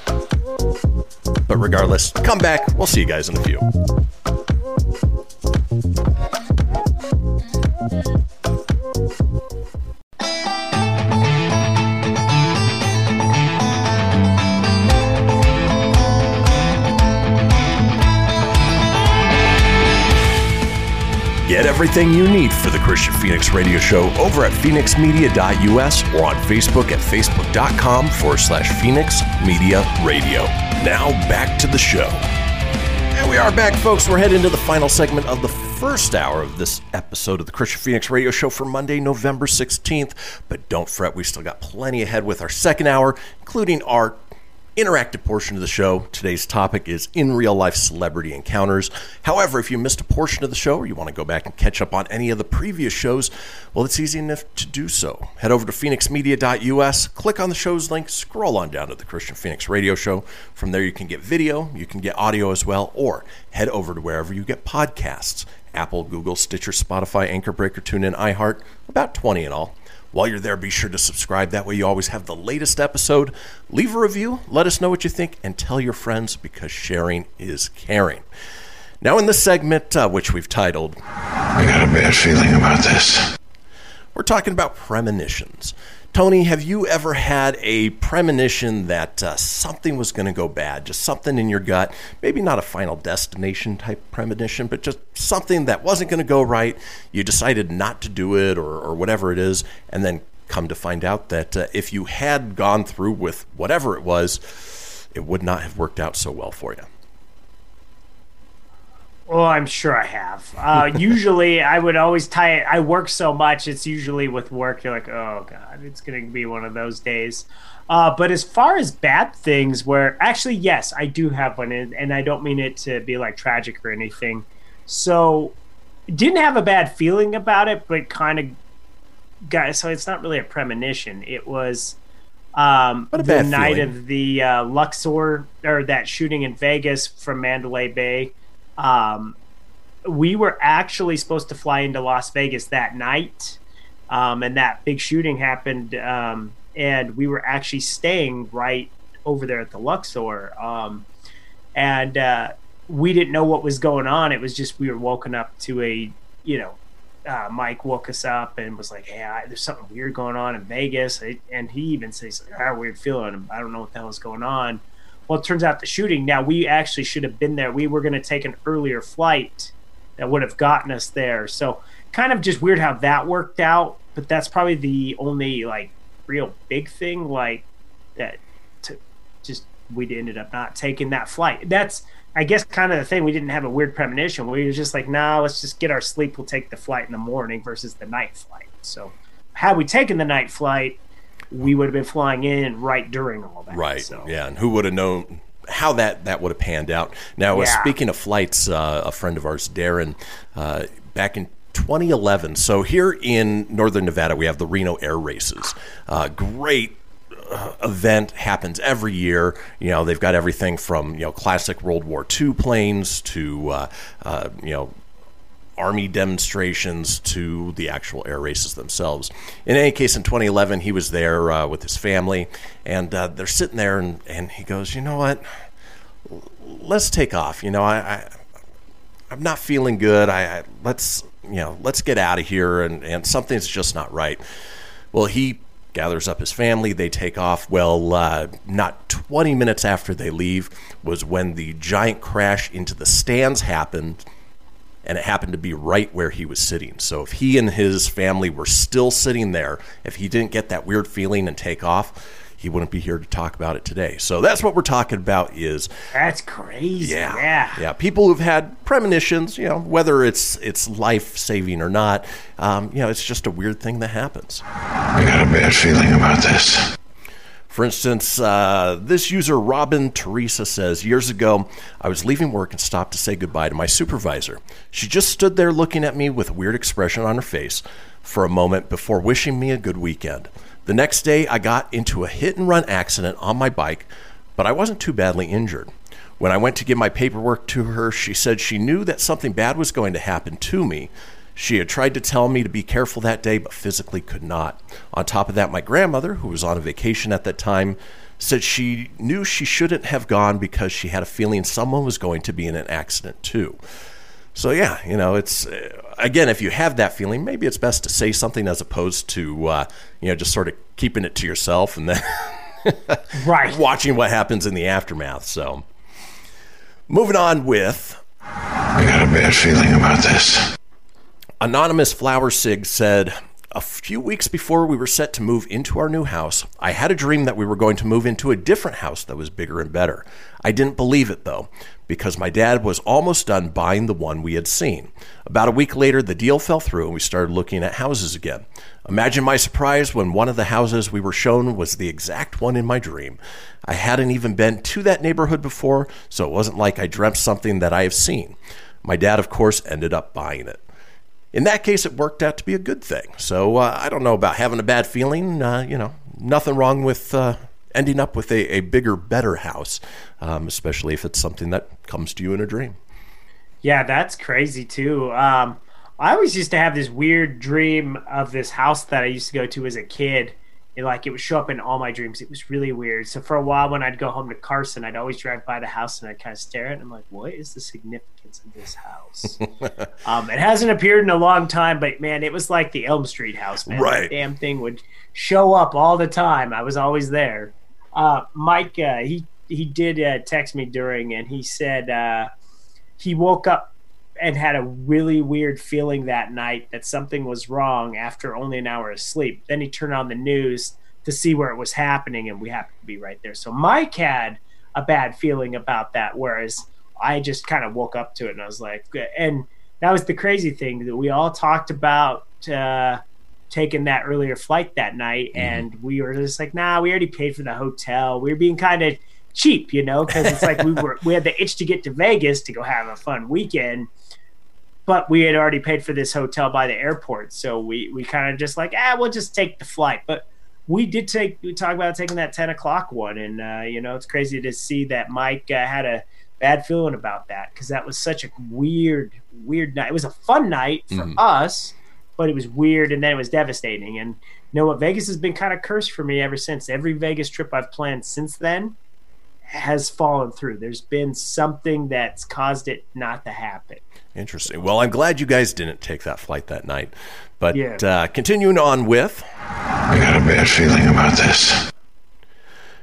But regardless, come back. We'll see you guys in a few. Get everything you need for the Kristian Fenix Radio Show over at fenixmedia.us or on Facebook at facebook.com forward slash Fenix Media Radio. Now back to the show. And we are back, folks. We're heading to the final segment of the first hour of this episode of the Kristian Fenix Radio Show for Monday, November 16th. But don't fret, we still got plenty ahead with our second hour, including our interactive portion of the show. Today's topic is in real life celebrity encounters. However, if you missed a portion of the show or you want to go back and catch up on any of the previous shows, well, it's easy enough to do so. Head over to fenixmedia.us, click on the show's link, scroll on down to the Kristian Fenix Radio Show. From there, you can get video, you can get audio as well, or head over to wherever you get podcasts Apple, Google, Stitcher, Spotify, Anchor Breaker, TuneIn, iHeart, about 20 in all. While you're there, be sure to subscribe. That way, you always have the latest episode. Leave a review, let us know what you think, and tell your friends because sharing is caring. Now, in this segment, uh, which we've titled, I got a bad feeling about this. we're talking about premonitions. Tony, have you ever had a premonition that uh, something was going to go bad? Just something in your gut? Maybe not a final destination type premonition, but just something that wasn't going to go right. You decided not to do it or, or whatever it is, and then come to find out that uh, if you had gone through with whatever it was, it would not have worked out so well for you. Oh, I'm sure I have. Uh, (laughs) usually, I would always tie it. I work so much; it's usually with work. You're like, oh god, it's going to be one of those days. Uh, but as far as bad things, where actually, yes, I do have one, and, and I don't mean it to be like tragic or anything. So, didn't have a bad feeling about it, but kind of got. So it's not really a premonition. It was um, the night feeling. of the uh, Luxor or that shooting in Vegas from Mandalay Bay. Um, we were actually supposed to fly into Las Vegas that night, um, and that big shooting happened. Um, and we were actually staying right over there at the Luxor. Um, and uh, we didn't know what was going on. It was just we were woken up to a, you know, uh, Mike woke us up and was like, "Hey, I, there's something weird going on in Vegas," and he even says, "I have a weird feeling. I don't know what the hell is going on." Well, it turns out the shooting. Now we actually should have been there. We were going to take an earlier flight that would have gotten us there. So kind of just weird how that worked out. But that's probably the only like real big thing like that. To just we ended up not taking that flight. That's I guess kind of the thing. We didn't have a weird premonition. We were just like, nah, let's just get our sleep. We'll take the flight in the morning versus the night flight. So had we taken the night flight, we would have been flying in right during all that. Right. So. Yeah, and who would have known how that that would have panned out? Now, uh, speaking of flights, uh, a friend of ours, Darren, uh, back in 2011. So here in Northern Nevada, we have the Reno Air Races. Uh, great uh, event happens every year. You know, they've got everything from you know classic World War II planes to uh, uh, you know army demonstrations to the actual air races themselves. In any case, in 2011, he was there uh, with his family, and uh, they're sitting there, and, and he goes, "You know what? Let's take off. You know, I, I I'm not feeling good. I, I let's you know let's get out of here, and and something's just not right." Well, he gathers up his family. They take off. Well, uh, not 20 minutes after they leave was when the giant crash into the stands happened and it happened to be right where he was sitting. So if he and his family were still sitting there, if he didn't get that weird feeling and take off, he wouldn't be here to talk about it today. So that's what we're talking about is That's crazy. yeah. Yeah. Yeah, people who've had premonitions, you know, whether it's it's life-saving or not, um, you know, it's just a weird thing that happens. I got a bad feeling about this. For instance, uh, this user, Robin Teresa, says Years ago, I was leaving work and stopped to say goodbye to my supervisor. She just stood there looking at me with a weird expression on her face for a moment before wishing me a good weekend. The next day, I got into a hit and run accident on my bike, but I wasn't too badly injured. When I went to give my paperwork to her, she said she knew that something bad was going to happen to me. She had tried to tell me to be careful that day, but physically could not. On top of that, my grandmother, who was on a vacation at that time, said she knew she shouldn't have gone because she had a feeling someone was going to be in an accident too. So yeah, you know, it's uh, again, if you have that feeling, maybe it's best to say something as opposed to uh, you know just sort of keeping it to yourself and then (laughs) Right. watching what happens in the aftermath. So, moving on with I got a bad feeling about this. Anonymous Flower Sig said, A few weeks before we were set to move into our new house, I had a dream that we were going to move into a different house that was bigger and better. I didn't believe it though, because my dad was almost done buying the one we had seen. About a week later, the deal fell through and we started looking at houses again. Imagine my surprise when one of the houses we were shown was the exact one in my dream. I hadn't even been to that neighborhood before, so it wasn't like I dreamt something that I have seen. My dad, of course, ended up buying it. In that case, it worked out to be a good thing. So uh, I don't know about having a bad feeling. Uh, you know, nothing wrong with uh, ending up with a, a bigger, better house, um, especially if it's something that comes to you in a dream. Yeah, that's crazy too. Um, I always used to have this weird dream of this house that I used to go to as a kid. It, like it would show up in all my dreams. It was really weird. So for a while, when I'd go home to Carson, I'd always drive by the house and I'd kind of stare at it. And I'm like, what is the significance of this house? (laughs) um, it hasn't appeared in a long time, but man, it was like the Elm Street house, man. Right. That damn thing would show up all the time. I was always there. Uh, Mike, uh, he he did uh, text me during, and he said uh, he woke up and had a really weird feeling that night that something was wrong after only an hour of sleep. Then he turned on the news to see where it was happening, and we happened to be right there. So Mike had a bad feeling about that, whereas I just kind of woke up to it and I was like, and that was the crazy thing that we all talked about uh, taking that earlier flight that night, and we were just like, nah, we already paid for the hotel. We were being kind of cheap, you know, because it's like we were we had the itch to get to Vegas to go have a fun weekend but we had already paid for this hotel by the airport, so we we kind of just like, ah, we'll just take the flight. But we did take we talked about taking that ten o'clock one, and uh, you know it's crazy to see that Mike uh, had a bad feeling about that because that was such a weird weird night. It was a fun night for us, but it was weird, and then it was devastating. And you know what? Vegas has been kind of cursed for me ever since. Every Vegas trip I've planned since then has fallen through. There's been something that's caused it not to happen. Interesting. Well, I'm glad you guys didn't take that flight that night. But Yeah. uh, continuing on with, I got a bad feeling about this.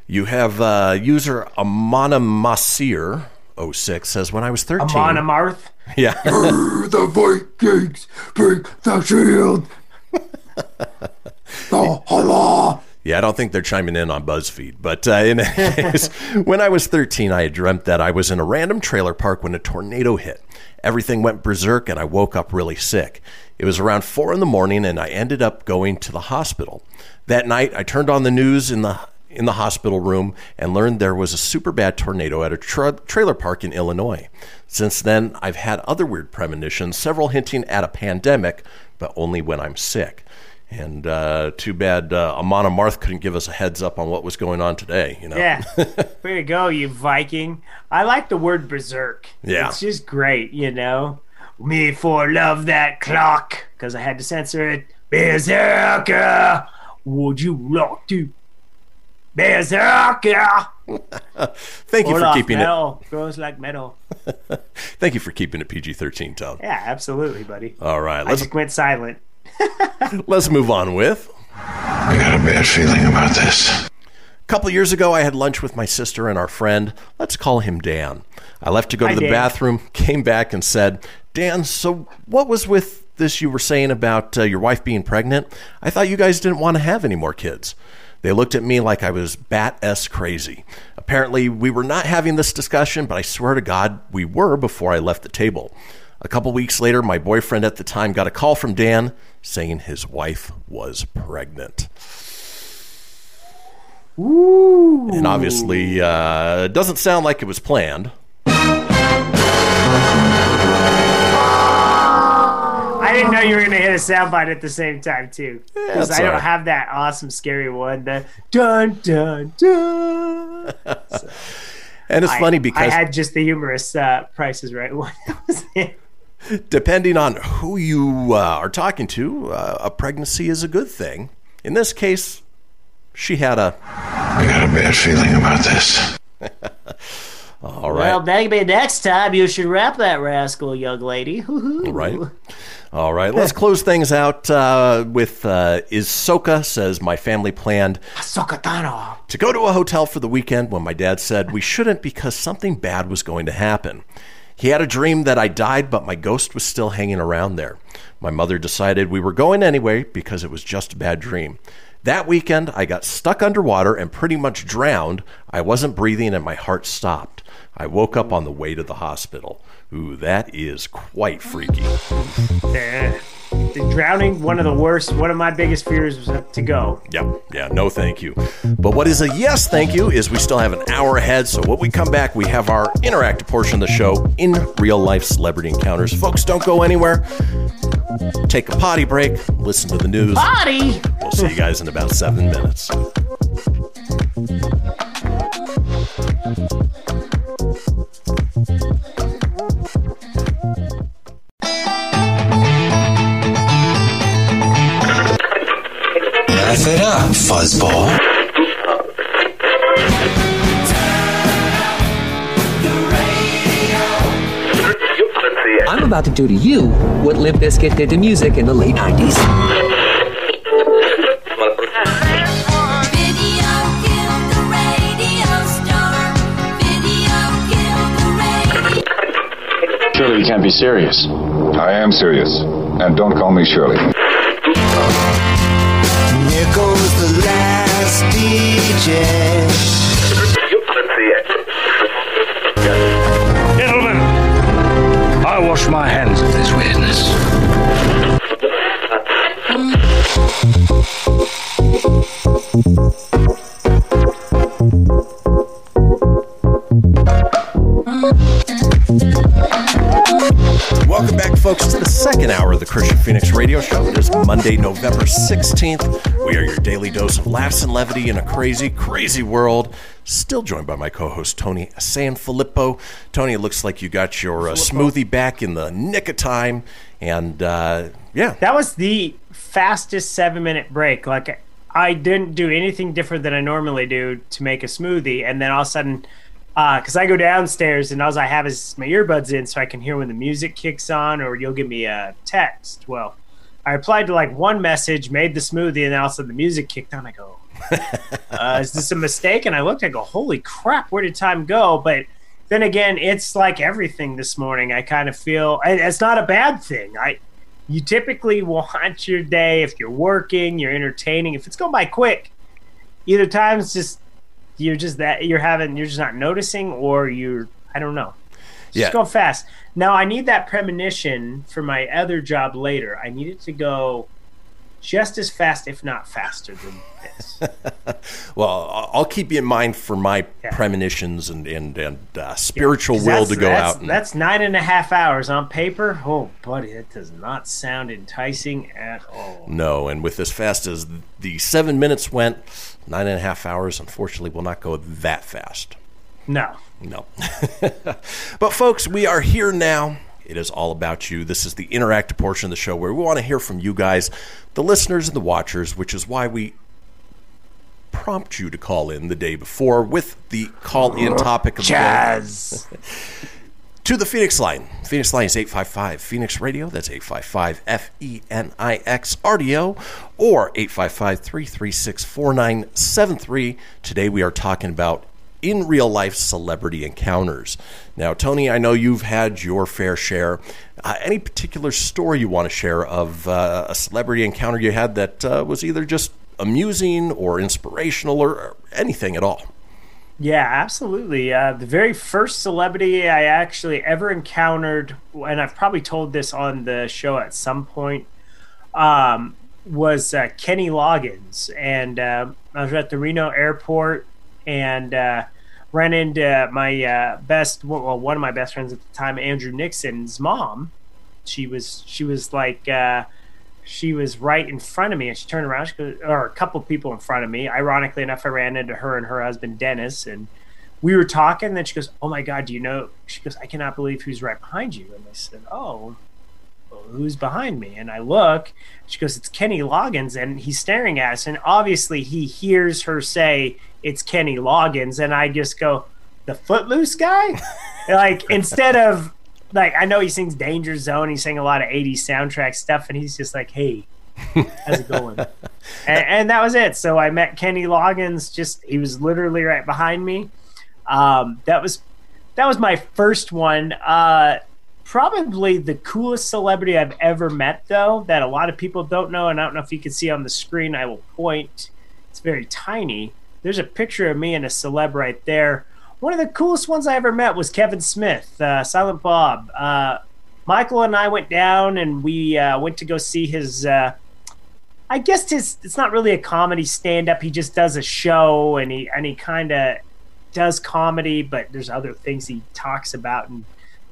you have uh, user Amana Masir 06 says, When I was 13. Amon Amarth. (laughs) Yeah. the Vikings break the shield. (laughs) oh, Allah. Yeah, I don't think they're chiming in on BuzzFeed. But uh, in (laughs) case, when I was 13, I had dreamt that I was in a random trailer park when a tornado hit. Everything went berserk and I woke up really sick. It was around 4 in the morning and I ended up going to the hospital. That night, I turned on the news in the in the hospital room and learned there was a super bad tornado at a tra- trailer park in Illinois. Since then, I've had other weird premonitions, several hinting at a pandemic, but only when I'm sick. And uh, too bad uh, Amon Amarth couldn't give us a heads up on what was going on today. You know. Yeah. (laughs) Way to go, you Viking. I like the word berserk. Yeah. It's just great, you know. Me for love that clock, because I had to censor it. Berserker, would you like to? Berserker. (laughs) Thank you for keeping metal. Grows like metal. (laughs) Thank you for keeping it PG-13, Tone. Yeah, absolutely, buddy. All right, let's just went silent. (laughs) let's move on with. I got a bad feeling about this. A couple years ago, I had lunch with my sister and our friend. Let's call him Dan. I left to go Hi, to the Dan. bathroom, came back, and said, Dan, so what was with this you were saying about uh, your wife being pregnant? I thought you guys didn't want to have any more kids. They looked at me like I was bat s crazy. Apparently, we were not having this discussion, but I swear to God, we were before I left the table. A couple weeks later, my boyfriend at the time got a call from Dan saying his wife was pregnant. And obviously, uh, it doesn't sound like it was planned. I didn't know you were gonna hit a soundbite at the same time too, because that's I don't right. have that awesome scary one. The dun dun dun. (laughs) And it's I- funny because I had just the humorous uh, prices right one. (laughs) That was it. depending on who you uh, are talking to, uh, a pregnancy is a good thing. In this case, she had a. I got a bad feeling about this. (laughs) All right. Well, maybe next time you should wrap that rascal, young lady. All right. All right. Let's close things out uh, with uh, Is Soka says, My family planned Sokatano. to go to a hotel for the weekend when my dad said we shouldn't because something bad was going to happen. He had a dream that I died, but my ghost was still hanging around there. My mother decided we were going anyway because it was just a bad dream. That weekend, I got stuck underwater and pretty much drowned. I wasn't breathing and my heart stopped. I woke up on the way to the hospital. Ooh, that is quite freaky. The drowning, one of the worst. One of my biggest fears was to go. Yep. Yeah, no thank you. But what is a yes thank you is we still have an hour ahead. So when we come back, we have our interactive portion of the show in real life celebrity encounters. Folks, don't go anywhere. Take a potty break, listen to the news. Potty? We'll see you guys in about seven minutes. Fuzzball. I'm about to do to you what Limp Bizkit did to music in the late 90s. Video killed the radio star. Video killed the radio. Surely you can't be serious. I am serious. And don't call me Shirley. Here goes the last DJ. Gentlemen, I wash my hands of this weirdness. Welcome back, folks, to the second hour of the Kristian Fenix Radio Show. It is Monday, November 16th. Laughs and levity in a crazy, crazy world. Still joined by my co host, Tony Sanfilippo. Tony, it looks like you got your uh, smoothie back in the nick of time. And uh, yeah, That was the fastest seven minute break. Like I didn't do anything different than I normally do to make a smoothie, and then all of a sudden, because I go downstairs and all I have is my earbuds in so I can hear when the music kicks on, or you'll give me a text. Well, I replied to like one message, made the smoothie, and then all of a sudden the music kicked on. I go, (laughs) uh, "Is this a mistake?" And I looked. I go, "Holy crap! Where did time go?" But then again, it's like everything this morning. I kind of feel it's not a bad thing. I you typically want your day if you're working, you're entertaining. If it's going by quick, either times just you're just that you're having you're just not noticing, or you're I don't know. It's Yeah. Just go fast. Now I need that premonition for my other job later. I need it to go just as fast, if not faster than this. (laughs) Well, I'll keep you in mind for my premonitions and and, and uh, spiritual 'Cause will to go out. And, That's nine and a half hours on paper. Oh, buddy, that does not sound enticing at all. no, and with as fast as the seven minutes went, nine and a half hours, unfortunately, will not go that fast. No. No. (laughs) but, folks, we are here now. It is all about you. This is the interactive portion of the show where we want to hear from you guys, the listeners and the watchers, which is why we prompt you to call in the day before with the call in topic of Jazz. the day. (laughs) to the Fenix line. Fenix line is 855 Fenix Radio. That's 855 F E N I X RDO or 855 336 4973. Today we are talking about in real life celebrity encounters. Now, Tony, I know you've had your fair share. Uh, any particular story you want to share of uh, a celebrity encounter you had that uh, was either just amusing or inspirational or, anything at all? Yeah, absolutely. Uh, the very first celebrity I actually ever encountered, and I've probably told this on the show at some point, um, was uh, Kenny Loggins. And uh, I was at the Reno airport and uh, ran into my uh, best, well, one of my best friends at the time, Andrew Nixon's mom. She was, she was like, uh, she was right in front of me and she turned around she goes, or a couple people in front of me ironically enough i ran into her and her husband dennis and we were talking and then she goes oh my god do you know she goes i cannot believe who's right behind you and i said oh who's behind me and i look she goes it's kenny loggins and he's staring at us and obviously he hears her say it's kenny loggins and i just go the footloose guy (laughs) like instead of like I know he sings Danger Zone. He sang a lot of '80s soundtrack stuff, and he's just like, "Hey, how's it going?" (laughs) and, and that was it. So I met Kenny Loggins. Just he was literally right behind me. Um, that was that was my first one. Uh, probably the coolest celebrity I've ever met, though, that a lot of people don't know. And I don't know if you can see on the screen. I will point. It's very tiny. There's a picture of me and a celeb right there. One of the coolest ones I ever met was Kevin Smith, uh, Silent Bob. Uh, Michael and I went down and we uh, went to go see his. Uh, I guess his. It's not really a comedy stand-up. He just does a show and he and he kind of does comedy, but there's other things he talks about and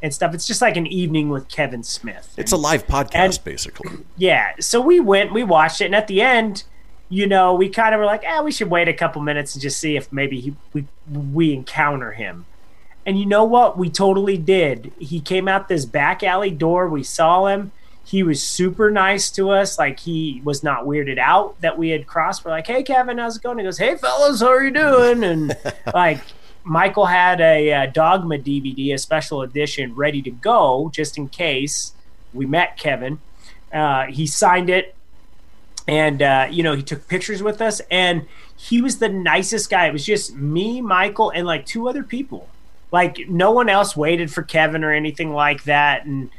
and stuff. It's just like an evening with Kevin Smith. It's a live podcast, basically. Yeah. So we went, we watched it, and at the end, you know, we kind of were like, "Ah, we should wait a couple minutes and just see if maybe he, we we encounter him." And you know what? We totally did. He came out this back alley door. We saw him. He was super nice to us. Like he was not weirded out that we had crossed. We're like, "Hey, Kevin, how's it going?" He goes, "Hey, fellas, how are you doing?" And (laughs) like. Michael had a, uh Dogma DVD, a special edition, ready to go just in case we met Kevin. Uh, he signed it, and uh, you know he took pictures with us, and he was the nicest guy. It was just me, Michael, and like two other people. Like no one else waited for Kevin or anything like that, and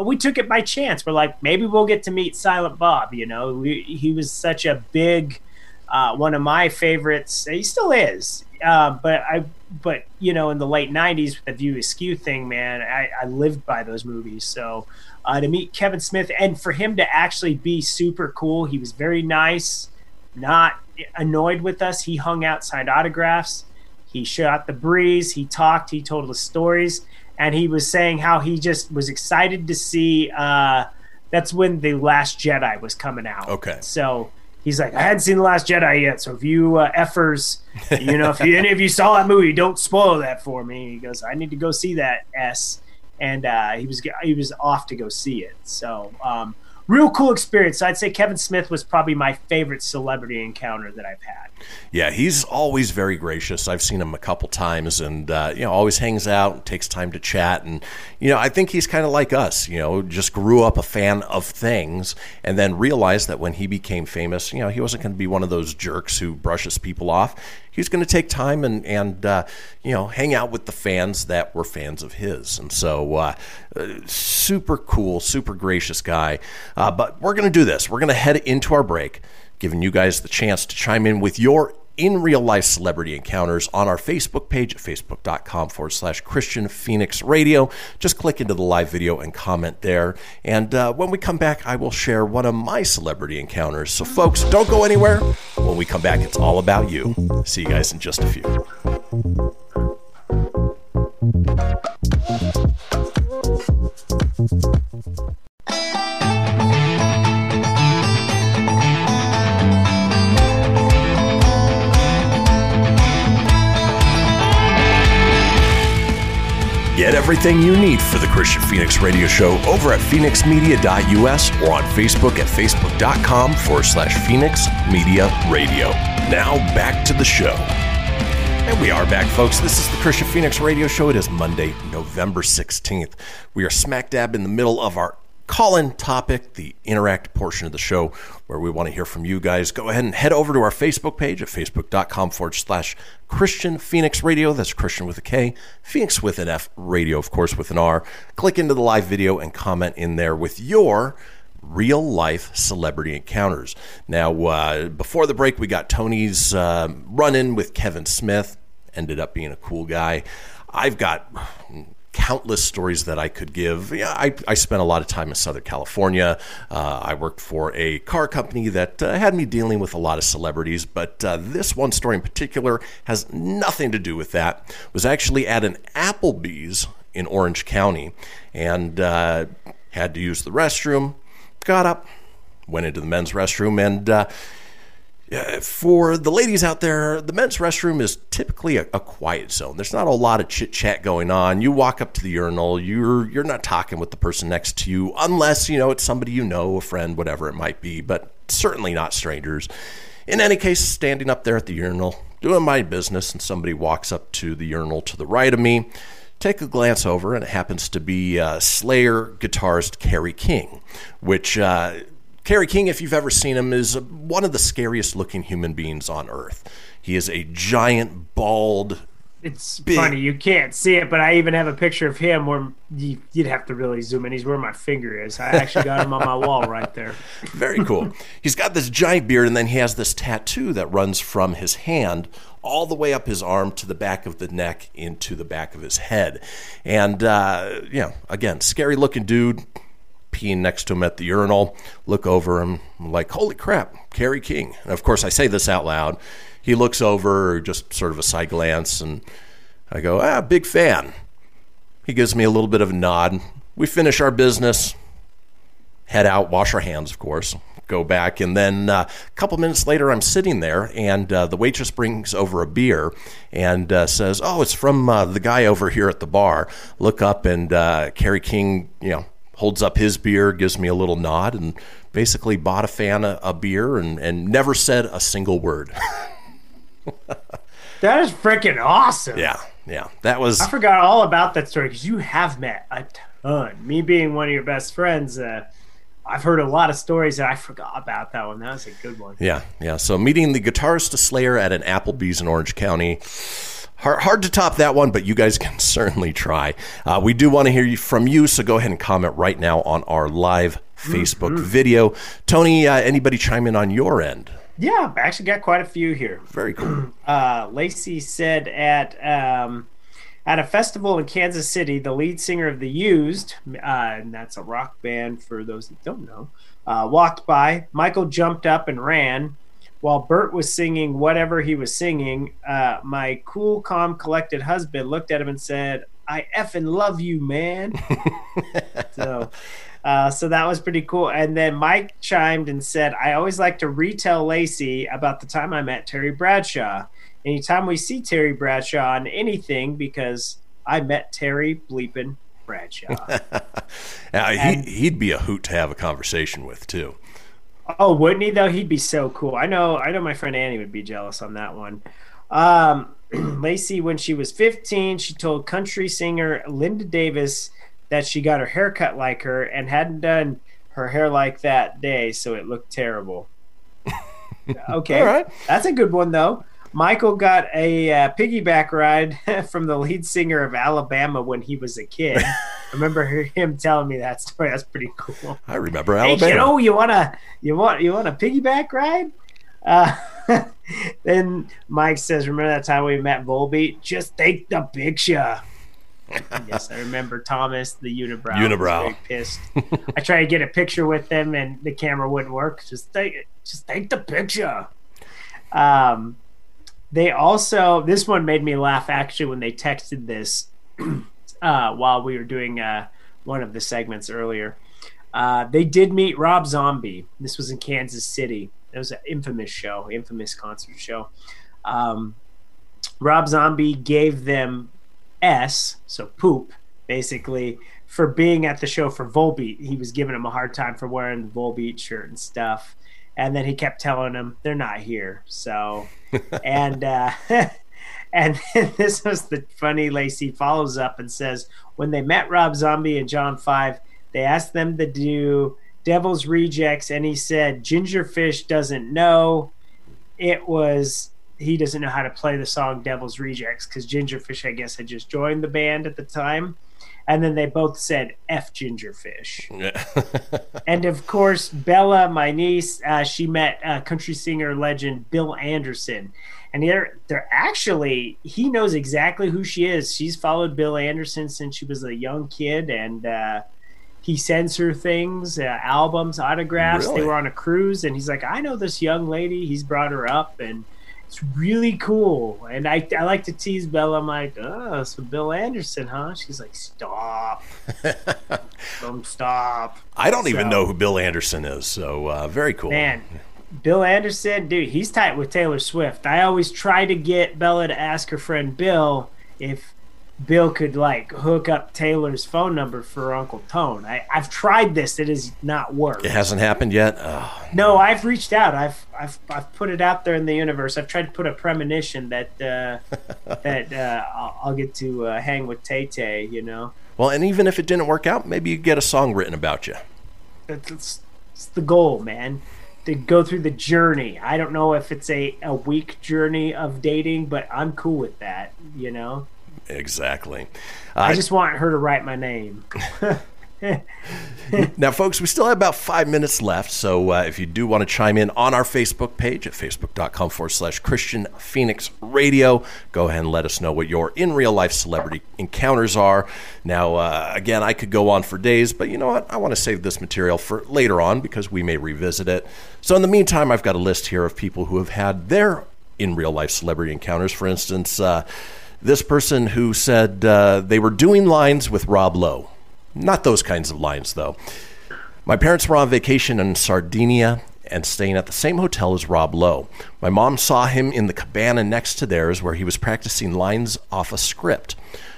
we took it by chance. We're like, maybe we'll get to meet Silent Bob. You know, we, he was such a big, uh, one of my favorites. He still is, uh, but I, but you know, in the late '90s with the View Askew thing, man, I, I lived by those movies. So uh, to meet Kevin Smith and for him to actually be super cool, he was very nice, not annoyed with us. He hung out, signed autographs. He shot the breeze. He talked. He told us stories, and he was saying how he just was excited to see. Uh, that's when the Last Jedi was coming out. Okay. So he's like, I hadn't seen the Last Jedi yet. So if you uh, effers, you know, if you, (laughs) any of you saw that movie, don't spoil that for me. He goes, I need to go see that S, and uh, he was he was off to go see it. So um, real cool experience. So I'd say Kevin Smith was probably my favorite celebrity encounter that I've had. Yeah, he's always very gracious. I've seen him a couple times, and uh, you know, always hangs out, takes time to chat, and you know, I think he's kind of like us. You know, just grew up a fan of things, and then realized that when he became famous, you know, he wasn't going to be one of those jerks who brushes people off. He was going to take time and and uh, you know, hang out with the fans that were fans of his, and so uh, super cool, super gracious guy. Uh, but we're going to do this. We're going to head into our break giving you guys the chance to chime in with your in real life celebrity encounters on our Facebook page facebook.com forward slash Kristian Fenix Radio. Just click into the live video and comment there. And uh, when we come back, I will share one of my celebrity encounters. So, folks, don't go anywhere. When we come back, it's all about you. See you guys in just a few. Get everything you need for the Kristian Fenix Radio Show over at fenixmedia.us or on Facebook at facebook.com forward slash Fenix Media Radio. Now back to the show. And we are back, folks. This is the Kristian Fenix Radio Show. It is Monday, November 16th. We are smack dab in the middle of our call in topic, the interact portion of the show where we want to hear from you guys. Go ahead and head over to our Facebook page at facebook.com forward slash Kristian Fenix Radio. That's Kristian with a K, Fenix with an F, radio, of course, with an R. Click into the live video and comment in there with your real life celebrity encounters. Now, uh, before the break, we got Tony's uh, run in with Kevin Smith. Ended up being a cool guy. I've got countless stories that I could give. Yeah, I, I spent a lot of time in Southern California. Uh, I worked for a car company that uh, had me dealing with a lot of celebrities, but uh, this one story in particular has nothing to do with that. Was actually at an Applebee's in Orange County and uh, had to use the restroom. Got up, went into the men's restroom, and for the ladies out there, the men's restroom is typically a, a quiet zone. There's not a lot of chit chat going on. You walk up to the urinal, you're you're not talking with the person next to you, unless you know it's somebody you know, a friend, whatever it might be, but certainly not strangers. In any case, standing up there at the urinal, doing my business, and somebody walks up to the urinal to the right of me. Take a glance over, and it happens to be uh, Slayer guitarist Kerry King, which uh, Kerry King, if you've ever seen him, is one of the scariest looking human beings on earth. He is a giant, bald. It's Big- funny you can't see it, but I even have a picture of him where you, you'd have to really zoom in. He's where my finger is. I actually got him on my wall right there. (laughs) Very cool. He's got this giant beard, and then he has this tattoo that runs from his hand all the way up his arm to the back of the neck into the back of his head. And, uh, you know, again, scary looking dude peeing next to him at the urinal. Look over him, I'm like, holy crap, Kerry King. And of course, I say this out loud. He looks over, just sort of a side glance, and I go, ah, big fan. He gives me a little bit of a nod. We finish our business, head out, wash our hands, of course, go back. And then uh, a couple minutes later, I'm sitting there, and uh, the waitress brings over a beer and uh, says, Oh, it's from uh, the guy over here at the bar. Look up, and uh, Kerry King, you know, holds up his beer, gives me a little nod, and basically bought a fan a, a beer and, and never said a single word. (laughs) That is freaking awesome. yeah, yeah. That was. I forgot all about that story because you have met a ton. Me being one of your best friends, uh, I've heard a lot of stories and I forgot about that one. That was a good one. Yeah, yeah. So meeting the guitarist to Slayer at an Applebee's in Orange County. Hard, hard to top that one, but you guys can (laughs) certainly try. Uh, we do want to hear from you, so go ahead and comment right now on our live Facebook video. Tony, uh, anybody chime in on your end? Yeah, I've actually got quite a few here. (clears throat) Very cool. uh, Lacey said at um, at a festival in Kansas City, the lead singer of the Used, uh, and that's a rock band for those that don't know, uh, walked by. Michael jumped up and ran. While Bert was singing whatever he was singing, uh, my cool, calm, collected husband looked at him and said, "I effing love you, man." (laughs) so, uh, so that was pretty cool. And then Mike chimed and said, I always like to retell Lacey about the time I met Terry Bradshaw. Anytime we see Terry Bradshaw on anything, because I met Terry bleeping Bradshaw. (laughs) Yeah, And- he, he'd be a hoot to have a conversation with too. Oh, wouldn't he though? He'd be so cool. I know. I know. My friend Annie would be jealous on that one. Um, (clears throat) Lacey, when she was 15, she told country singer Linda Davis that she got her hair cut like her and hadn't done her hair like that day, so it looked terrible. (laughs) Okay, All right. that's a good one though. Michael got a uh, piggyback ride (laughs) from the lead singer of Alabama when he was a kid. I (laughs) remember him telling me that story. That's pretty cool. I remember Hey, Alabama. kiddo, you wanna you want you want a piggyback ride? Uh, (laughs) then Mike says, "Remember that time we met Volbeat? Just take the picture." yes, I remember Thomas, the unibrow. Unibrow. pissed. I tried to get a picture with them, and the camera wouldn't work. Just take. Just take the picture. Um, they also this one made me laugh actually when they texted this (clears throat) uh, while we were doing uh, one of the segments earlier. Uh, they did meet Rob Zombie. This was in Kansas City. It was an infamous show, infamous concert show. Um, Rob Zombie gave them S, so poop, basically, for being at the show for Volbeat. He was giving him a hard time for wearing the Volbeat shirt and stuff. And then he kept telling them they're not here. So, (laughs) and uh, (laughs) and (laughs) this was the funny. Lacey follows up and says, when they met Rob Zombie and John Five, they asked them to do Devil's Rejects, and he said Gingerfish doesn't know. It was he doesn't know how to play the song Devil's Rejects because Gingerfish, I guess, had just joined the band at the time. And then they both said F Gingerfish. (laughs) and of course, Bella, my niece, uh, she met uh, country singer legend Bill Anderson. And they're, they're actually, he knows exactly who she is. She's followed Bill Anderson since she was a young kid. And uh, he sends her things, uh, albums, autographs. Really? They were on a cruise. And he's like, I know this young lady. He's brought her up. And it's really cool. And I, I like to tease Bella. I'm like, oh, so Bill Anderson, huh? She's like, stop. (laughs) Don't stop. I don't even know who Bill Anderson is, so uh, very cool. Man, Bill Anderson, dude, he's tight with Taylor Swift. I always try to get Bella to ask her friend Bill if Bill could like hook up Taylor's phone number for Uncle Tone. I, I've tried this; it has not worked. It hasn't happened yet. Oh, No, I've reached out. I've I've I've put it out there in the universe. I've tried to put a premonition that uh, (laughs) that uh, I'll, I'll get to uh, hang with Tay Tay. You know, well, and even if it didn't work out, maybe you get a song written about you. That's it's, it's the goal, man. To go through the journey. I don't know if it's a, a week journey of dating, but I'm cool with that, you know? Exactly. I Uh, just want her to write my name. (laughs) Now, folks, we still have about five minutes left. So uh, if you do want to chime in on our Facebook page at facebook.com forward slash Kristian Fenix Radio, go ahead and let us know what your in real life celebrity encounters are. Now, uh, again, I could go on for days, but you know what? I want to save this material for later on because we may revisit it. So in the meantime, I've got a list here of people who have had their in real life celebrity encounters. For instance, uh, this person who said uh, they were doing lines with Rob Lowe. Not those kinds of lines, though. My parents were on vacation in Sardinia and staying at the same hotel as Rob Lowe. My mom saw him in the cabana next to theirs where he was practicing lines off a script.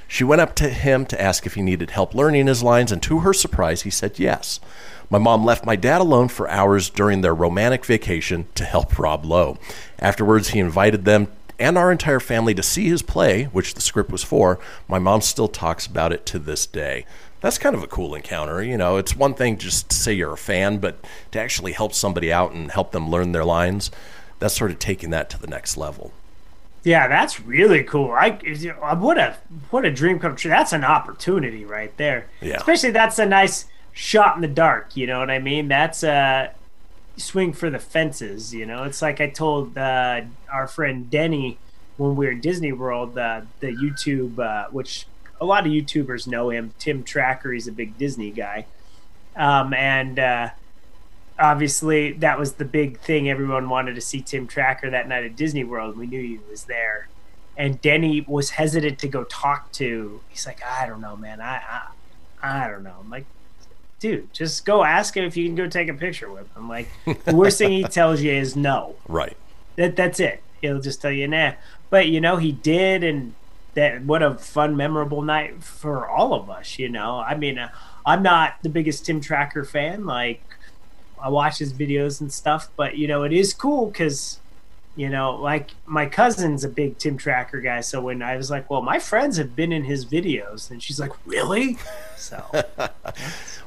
She went up to him to ask if he needed help learning his lines, and to her surprise, he said yes. My mom left my dad alone for hours during their romantic vacation to help Rob Lowe. Afterwards, he invited them and our entire family to see his play, which the script was for. My mom still talks about it to this day. That's kind of a cool encounter. You know, it's one thing just to say you're a fan, but to actually help somebody out and help them learn their lines, that's sort of taking that to the next level. Yeah, that's really cool. I uh, what a what a dream come true. That's an opportunity right there. Yeah. Especially that's a nice shot in the dark. You know what I mean? That's a swing for the fences. You know, it's like I told uh, our friend Denny when we were in Disney World. Uh, the YouTube, uh, which a lot of YouTubers know him, Tim Tracker. He's a big Disney guy, um, and. Uh, obviously that was the big thing everyone wanted to see tim tracker that night at disney world we knew he was there and denny was hesitant to go talk to he's like i don't know man i i, I don't know i'm like dude just go ask him if you can go take a picture with him like the worst thing he (laughs) tells you is no Right. that that's it he'll just tell you nah but you know he did and that what a fun, memorable night for all of us. You know, I mean, uh, I'm not the biggest Tim Tracker fan. Like, I watch his videos and stuff, but you know, it is cool because you know, like my cousin's a big Tim Tracker guy. So when I was like, well, my friends have been in his videos, and she's like, really? So (laughs)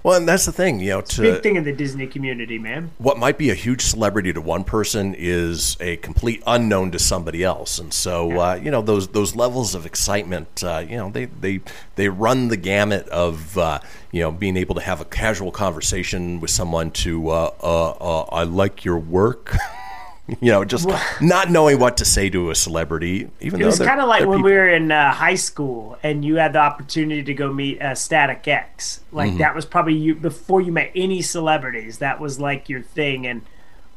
Well, and that's the thing, you know, to big thing in the Disney community, man. what might be a huge celebrity to one person is a complete unknown to somebody else, and so uh, you know those those levels of excitement, uh, you know, they they they run the gamut of uh, you know being able to have a casual conversation with someone to uh, uh, uh, I like your work. (laughs) (laughs) You know, just not knowing what to say to a celebrity, even It though was kind of like when people. we were in uh, high school and you had the opportunity to go meet uh, Static X. Like Mhm. that was probably you before you met any celebrities. That was like your thing. And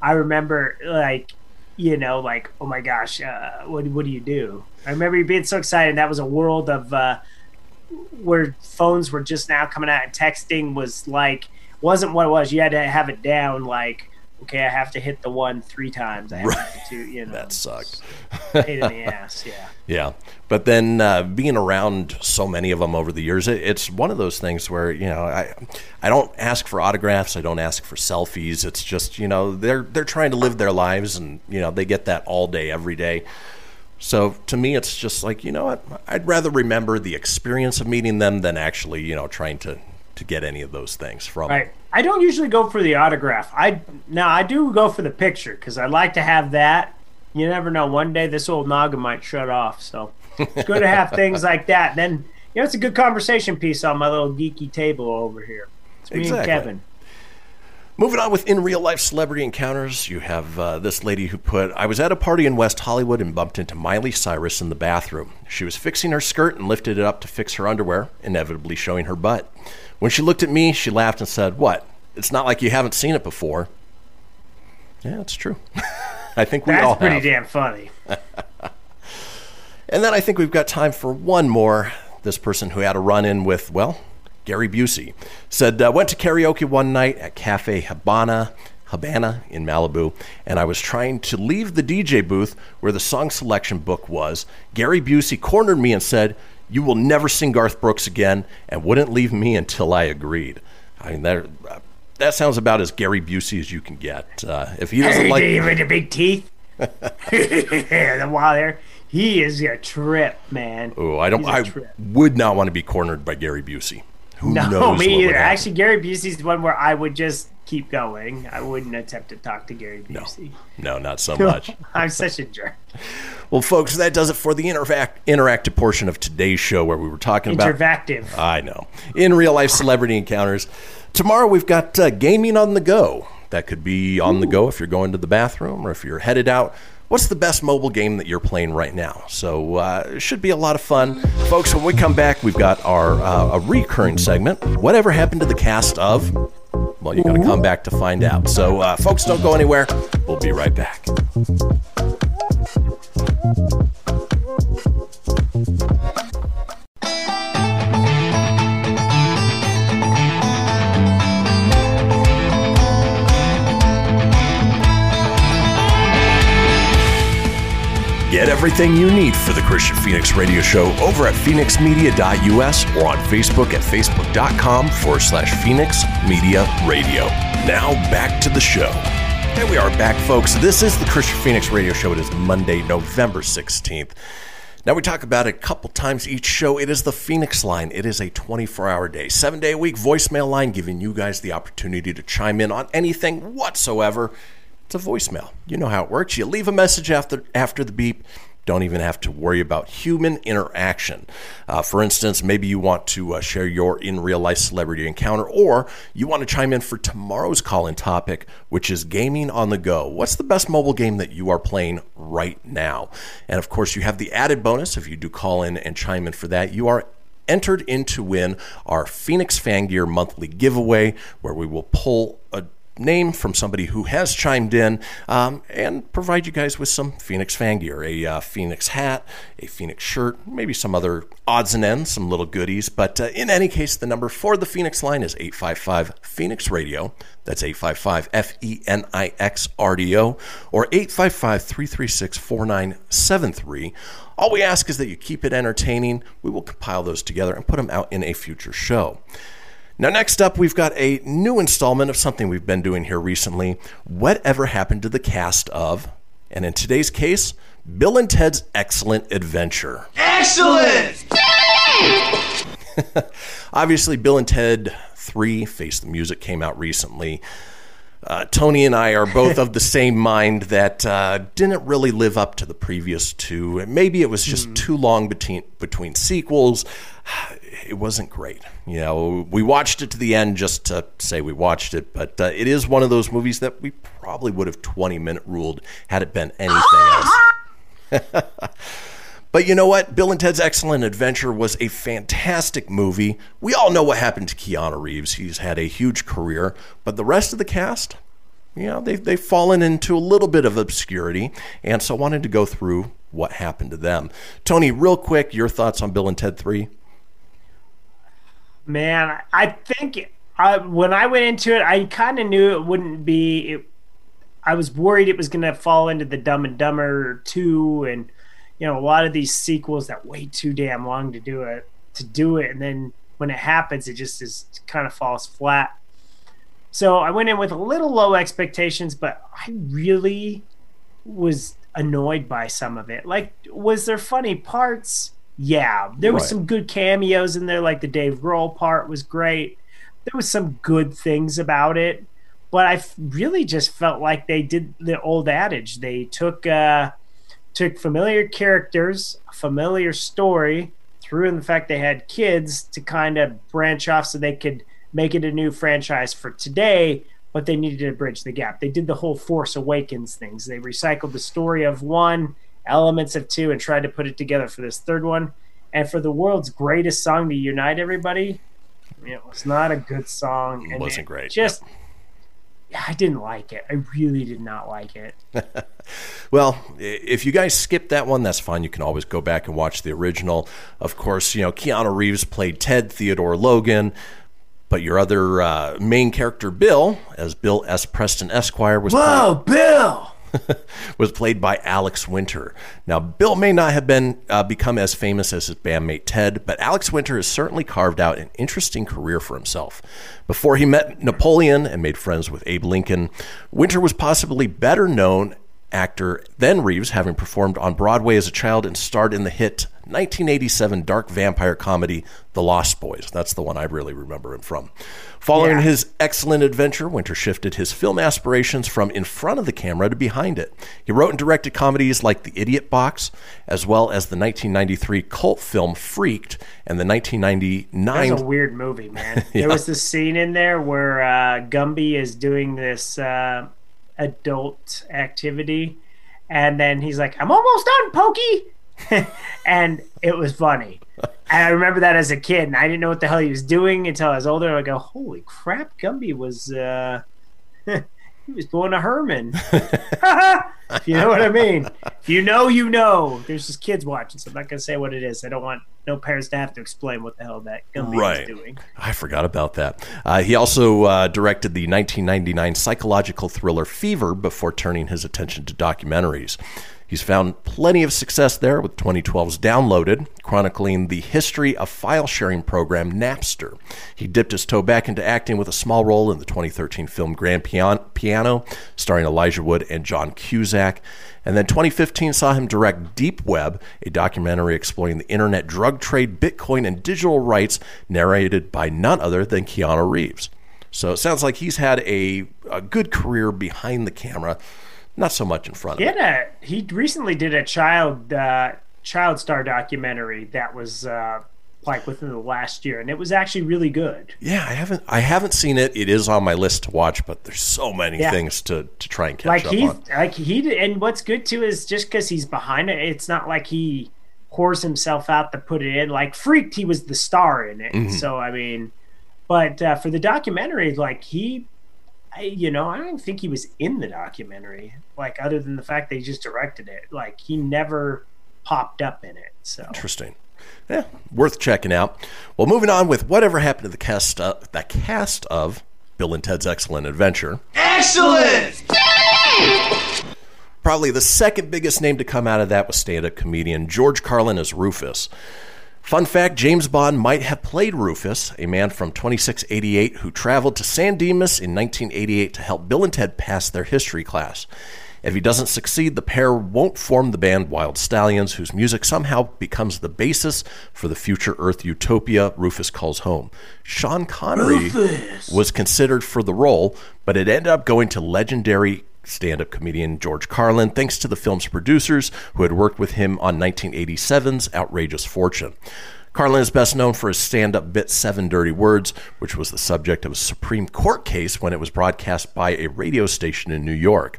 I remember like, you know, like oh my gosh, uh, what what do you do? I remember you being so excited. That was a world of uh, where phones were just now coming out and texting was like wasn't what it was. You had to have it down like. Okay, I have to hit the one three times. I have to hit two, you (laughs) know. that sucked. Pain in the ass, yeah. (laughs) Yeah, but then uh, being around so many of them over the years, it, it's one of those things where you know I, I don't ask for autographs, I don't ask for selfies. It's just you know they're they're trying to live their lives, and you know they get that all day, every day. So to me, it's just like you know what, I'd rather remember the experience of meeting them than actually you know trying to to get any of those things from. Right. I don't usually go for the autograph. I now I do go for the picture because I like to have that. You never know. One day this old noggin might shut off. So it's good to have (laughs) things like that. Then you know it's a good conversation piece on my little geeky table over here. It's me Exactly. and Kevin. Moving on with in real life celebrity encounters, you have uh, this lady who put, I was at a party in West Hollywood and bumped into Miley Cyrus in the bathroom. She was fixing her skirt and lifted it up to fix her underwear, inevitably showing her butt. When she looked at me, she laughed and said, What? It's not like you haven't seen it before. Yeah, it's true. (laughs) I think we all That's pretty have. damn funny. (laughs) And then I think we've got time for one more. This person who had a run in with, well, Gary Busey said, uh, went to karaoke one night at Cafe Habana, Habana in Malibu, and I was trying to leave the DJ booth where the song selection book was. Gary Busey cornered me and said, You will never sing Garth Brooks again, and wouldn't leave me until I agreed. I mean, that, that sounds about as Gary Busey as you can get. Uh, if he doesn't Hey, like. Dave with the big teeth. (laughs) the while there, he is a trip, man. Oh, I don't. I would not want to be cornered by Gary Busey. Who No, me either. Actually, Gary Busey's the one where I would just keep going. I wouldn't attempt to talk to Gary Busey. no, not so (laughs) much. I'm such a jerk. well, folks, that does it for the interact- interactive portion of today's show, where we were talking about. Interactive. I know. In real life celebrity encounters. Tomorrow we've got uh, gaming on the go. That could be on the go if you're going to the bathroom or if you're headed out. What's the best mobile game that you're playing right now? So uh, it should be a lot of fun, folks. When we come back, we've got our uh, a recurring segment. Whatever happened to the cast of? Well, you're going to come back to find out. So, uh, folks, don't go anywhere. We'll be right back. Get everything you need for the Kristian Fenix Radio Show over at fenixmedia.us or on Facebook at facebook.com forward slash Fenix Media Radio. Now back to the show. Here we are back, folks. This is the Kristian Fenix Radio Show. It is Monday, November 16th. Now, we talk about it a couple times each show. It is the Fenix line. It is a 24 hour day, seven day a week voicemail line, giving you guys the opportunity to chime in on anything whatsoever. It's a voicemail. You know how it works. You leave a message after after the beep. Don't even have to worry about human interaction. Uh, for instance, maybe you want to uh, share your in real life celebrity encounter, or you want to chime in for tomorrow's call in topic, which is gaming on the go. What's the best mobile game that you are playing right now? And of course, you have the added bonus if you do call in and chime in for that. You are entered in to win our Fenix Fan Gear monthly giveaway, where we will pull a name from somebody who has chimed in um, and provide you guys with some Fenix fan gear a uh, Fenix hat, a Fenix shirt, maybe some other odds and ends, some little goodies. But uh, in any case, the number for the Fenix line is 855 Fenix Radio. That's 855 F E N I X R D O or 855 336 4973. All we ask is that you keep it entertaining. We will compile those together and put them out in a future show. Now, next up, we've got a new installment of something we've been doing here recently. Whatever happened to the cast of, and in today's case, Bill and Ted's Excellent Adventure. Excellent! (laughs) Obviously, Bill and Ted 3 Face the Music came out recently. Uh, Tony and I are both of the (laughs) same mind that uh, didn't really live up to the previous two. Maybe it was just too long between between sequels. It wasn't great. You know, we watched it to the end just to say we watched it, but uh, it is one of those movies that we probably would have 20 minute ruled had it been anything else. (laughs) But you know what? Bill and Ted's Excellent Adventure was a fantastic movie. We all know what happened to Keanu Reeves. He's had a huge career, but the rest of the cast, you know, they've, they've fallen into a little bit of obscurity, and so I wanted to go through what happened to them. Tony, real quick, your thoughts on Bill and Ted 3? Man, I think I, when I went into it, I kind of knew it wouldn't be. It, I was worried it was going to fall into the Dumb and Dumber two, and you know a lot of these sequels that wait too damn long to do it to do it, and then when it happens, it just is kind of falls flat. So I went in with a little low expectations, but I really was annoyed by some of it. Like, was there funny parts? Yeah, there was Right. some good cameos in there. Like the Dave Grohl part was great. There was some good things about it, but I f- really just felt like they did the old adage. They took uh, took familiar characters, a familiar story, threw in the fact they had kids to kind of branch off so they could make it a new franchise for today, but they needed to bridge the gap. They did the whole Force Awakens things. They recycled the story of one, elements of two, and tried to put it together for this third one. And for the world's greatest song to unite everybody, it was not a good song. It and wasn't great. Just, yeah, I didn't like it. I really did not like it. (laughs) Well, if you guys skip that one, that's fine. You can always go back and watch the original. Of course, you know, Keanu Reeves played Ted Theodore Logan, but your other uh, main character, Bill, as Bill S. Preston Esquire, was Whoa, Bill! (laughs) was played by Alex Winter. Now, Bill may not have been uh, become as famous as his bandmate Ted, but Alex Winter has certainly carved out an interesting career for himself. Before he met Napoleon and made friends with Abe Lincoln, Winter was possibly better known actor than Reeves, having performed on Broadway as a child and starred in the hit 1987 dark vampire comedy The Lost Boys. That's the one I really remember him from. Following Yeah. his excellent adventure, Winter shifted his film aspirations from in front of the camera to behind it. He wrote and directed comedies like The Idiot Box, as well as the 1993 cult film Freaked and the That 1999 was a weird movie, (laughs) man. Yeah. There was this scene in there where uh, Gumby is doing this uh, adult activity, and then he's like, "I'm almost done, Pokey," (laughs) and it was funny. And I remember that as a kid, and I didn't know what the hell he was doing until I was older. I go, "Holy crap, Gumby was." Uh, (laughs) He was going to Herman. (laughs) you know what I mean. If you know, you know. There's just kids watching, so I'm not going to say what it is. I don't want no parents to have to explain what the hell that Gumby Right. is doing. I forgot about that. Uh, he also uh, directed the 1999 psychological thriller Fever before turning his attention to documentaries. He's found plenty of success there with 2012's Downloaded, chronicling the history of file sharing program Napster. He dipped his toe back into acting with a small role in the 2013 film Grand Pian- Piano, starring Elijah Wood and John Cusack. And then 2015 saw him direct Deep Web, a documentary exploring the internet drug trade, Bitcoin, and digital rights, narrated by none other than Keanu Reeves. So it sounds like he's had a, a good career behind the camera, not so much in front of a he recently did a child uh, child star documentary that was uh, like within the last year, and it was actually really good. Yeah, I haven't I haven't seen it. It is on my list to watch, but there's so many Yeah. things to, to try and catch like up he on. like he and what's good too is just because he's behind it, it's not like he pours himself out to put it in. Like Freaked, he was the star in it, Mhm. so I mean, but uh, for the documentary, like he I, you know, I don't think he was in the documentary. Like, other than the fact that he just directed it, like he never popped up in it. So Interesting. Yeah, worth checking out. Well, moving on with whatever happened to the cast, uh, the cast of Bill and Ted's Excellent Adventure. Excellent! Probably the second biggest name to come out of that was stand-up comedian George Carlin as Rufus. Fun fact: James Bond might have played Rufus, a man from 2688 who traveled to San Dimas in 1988 to help Bill and Ted pass their history class. If he doesn't succeed, the pair won't form the band Wild Stallions, whose music somehow becomes the basis for the future Earth utopia Rufus calls home. Sean Connery Rufus. was considered for the role, but it ended up going to legendary stand up comedian George Carlin, thanks to the film's producers who had worked with him on 1987's Outrageous Fortune. Carlin is best known for his stand up bit Seven Dirty Words, which was the subject of a Supreme Court case when it was broadcast by a radio station in New York.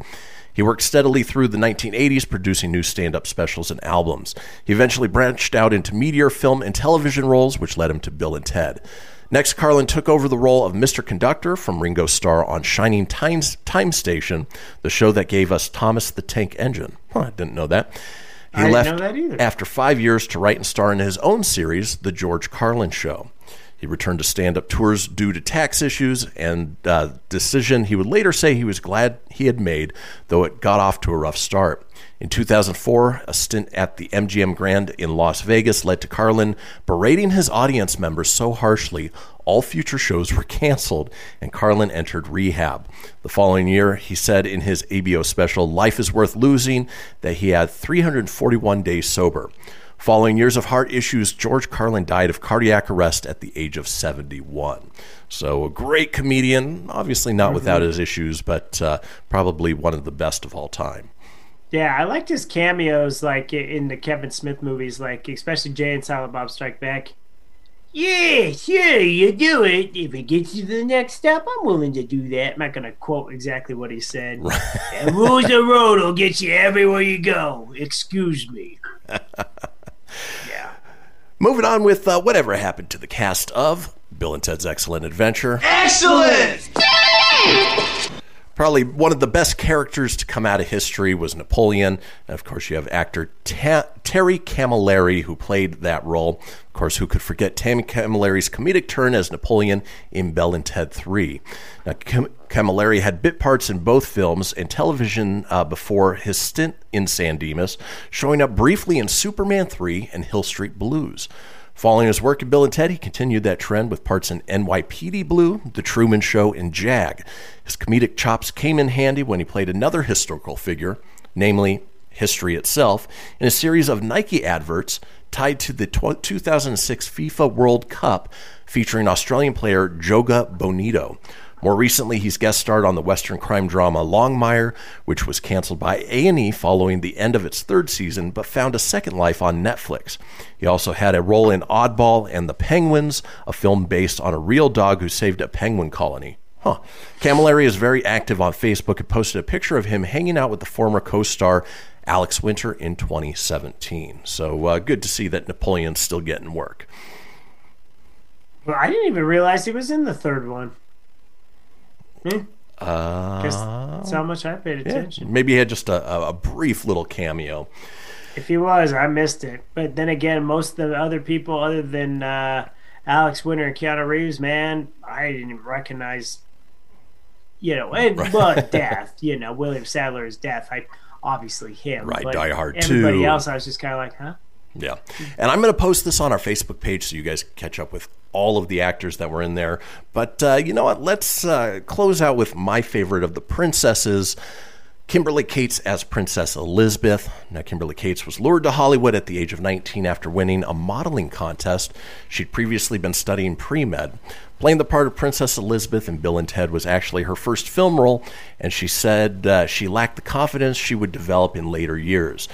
He worked steadily through the 1980s, producing new stand up specials and albums. He eventually branched out into media, film, and television roles, which led him to Bill and Ted. Next, Carlin took over the role of Mr. Conductor from Ringo Starr on Shining Times Time Station, the show that gave us Thomas the Tank Engine. Huh, I didn't know that. He I left know that either. after five years to write and star in his own series, The George Carlin Show. He returned to stand up tours due to tax issues and uh, decision he would later say he was glad he had made, though it got off to a rough start. In 2004, a stint at the MGM Grand in Las Vegas led to Carlin berating his audience members so harshly, all future shows were canceled, and Carlin entered rehab. The following year, he said in his HBO special, Life is Worth Losing, that he had 341 days sober. Following years of heart issues, George Carlin died of cardiac arrest at the age of 71. So, a great comedian, obviously not without his issues, but uh, probably one of the best of all time. Yeah, I liked his cameos, like in the Kevin Smith movies, like especially Jay and Silent Bob Strike Back. Yeah, sure, you do it. If it gets you to the next step, I'm willing to do that. I'm not going to quote exactly what he said. And rules the road will get you everywhere you go. Excuse me. (laughs) Moving on with uh, whatever happened to the cast of Bill and Ted's Excellent Adventure. Excellent! Probably one of the best characters to come out of history was Napoleon. And of course, you have actor Ta- Terry Camilleri who played that role. Of course, who could forget Tammy Camilleri's comedic turn as Napoleon in Bell and Ted 3? Now, Cam- Camilleri had bit parts in both films and television uh, before his stint in San Dimas, showing up briefly in Superman 3 and Hill Street Blues. Following his work in Bill and Ted, he continued that trend with parts in NYPD Blue, The Truman Show, and Jag. His comedic chops came in handy when he played another historical figure, namely history itself, in a series of Nike adverts tied to the 2006 FIFA World Cup featuring Australian player Joga Bonito. More recently, he's guest starred on the Western crime drama Longmire, which was canceled by A&E following the end of its third season, but found a second life on Netflix. He also had a role in Oddball and the Penguins, a film based on a real dog who saved a penguin colony. Huh. Camilleri is very active on Facebook and posted a picture of him hanging out with the former co-star Alex Winter in 2017. So uh, good to see that Napoleon's still getting work. Well, I didn't even realize he was in the third one. Hmm. Uh, that's how much I paid yeah, attention. maybe he had just a, a, brief little cameo. If he was, I missed it. But then again, most of the other people, other than uh, Alex Winter and Keanu Reeves, man, I didn't even recognize. You know, and but (laughs) death. You know, William Sadler's death. I obviously him. Right, Die Hard Everybody 2. else, I was just kind of like, huh? Yeah. And I'm going to post this on our Facebook page so you guys can catch up with all of the actors that were in there. But uh, you know what? Let's uh, close out with my favorite of the princesses. Kimberley Kates as Princess Elizabeth. Now, Kimberley Kates was lured to Hollywood at the age of 19 after winning a modeling contest. She'd previously been studying pre med. Playing the part of Princess Elizabeth in Bill and Ted was actually her first film role, and she said uh, she lacked the confidence she would develop in later years.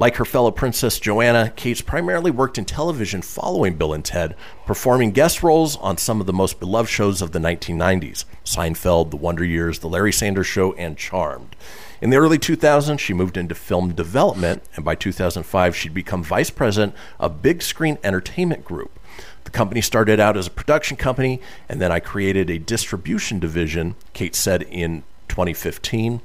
Like her fellow princess Joanna, Kates primarily worked in television following Bill and Ted, performing guest roles on some of the most beloved shows of the 1990s Seinfeld, The Wonder Years, The Larry Sanders Show, and Charmed. In the early 2000s, she moved into film development, and by 2005, she'd become vice president of Big Screen Entertainment Group. The company started out as a production company, and then I created a distribution division, Kate said in 2015.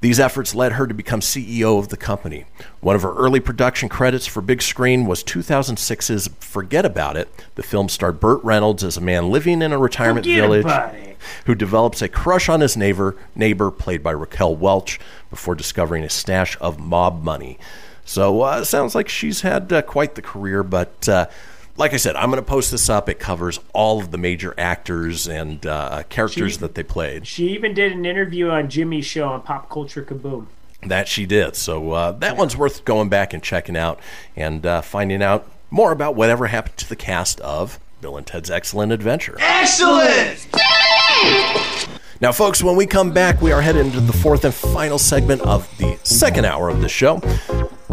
These efforts led her to become CEO of the company. One of her early production credits for big screen was 2006's Forget About It. The film starred Burt Reynolds as a man living in a retirement Forget village who develops a crush on his neighbor, neighbor played by Raquel Welch, before discovering a stash of mob money. So uh, sounds like she's had uh, quite the career, but uh, like I said, I'm going to post this up. It covers all of the major actors and uh, characters She- that they played. She even did an interview on Jimmy's show on Pop Culture Kaboom. That she did. So uh, that one's worth going back and checking out and uh, finding out more about whatever happened to the cast of Bill and Ted's Excellent Adventure. Excellent! Now, folks, when we come back, we are headed into the fourth and final segment of the second hour of the show.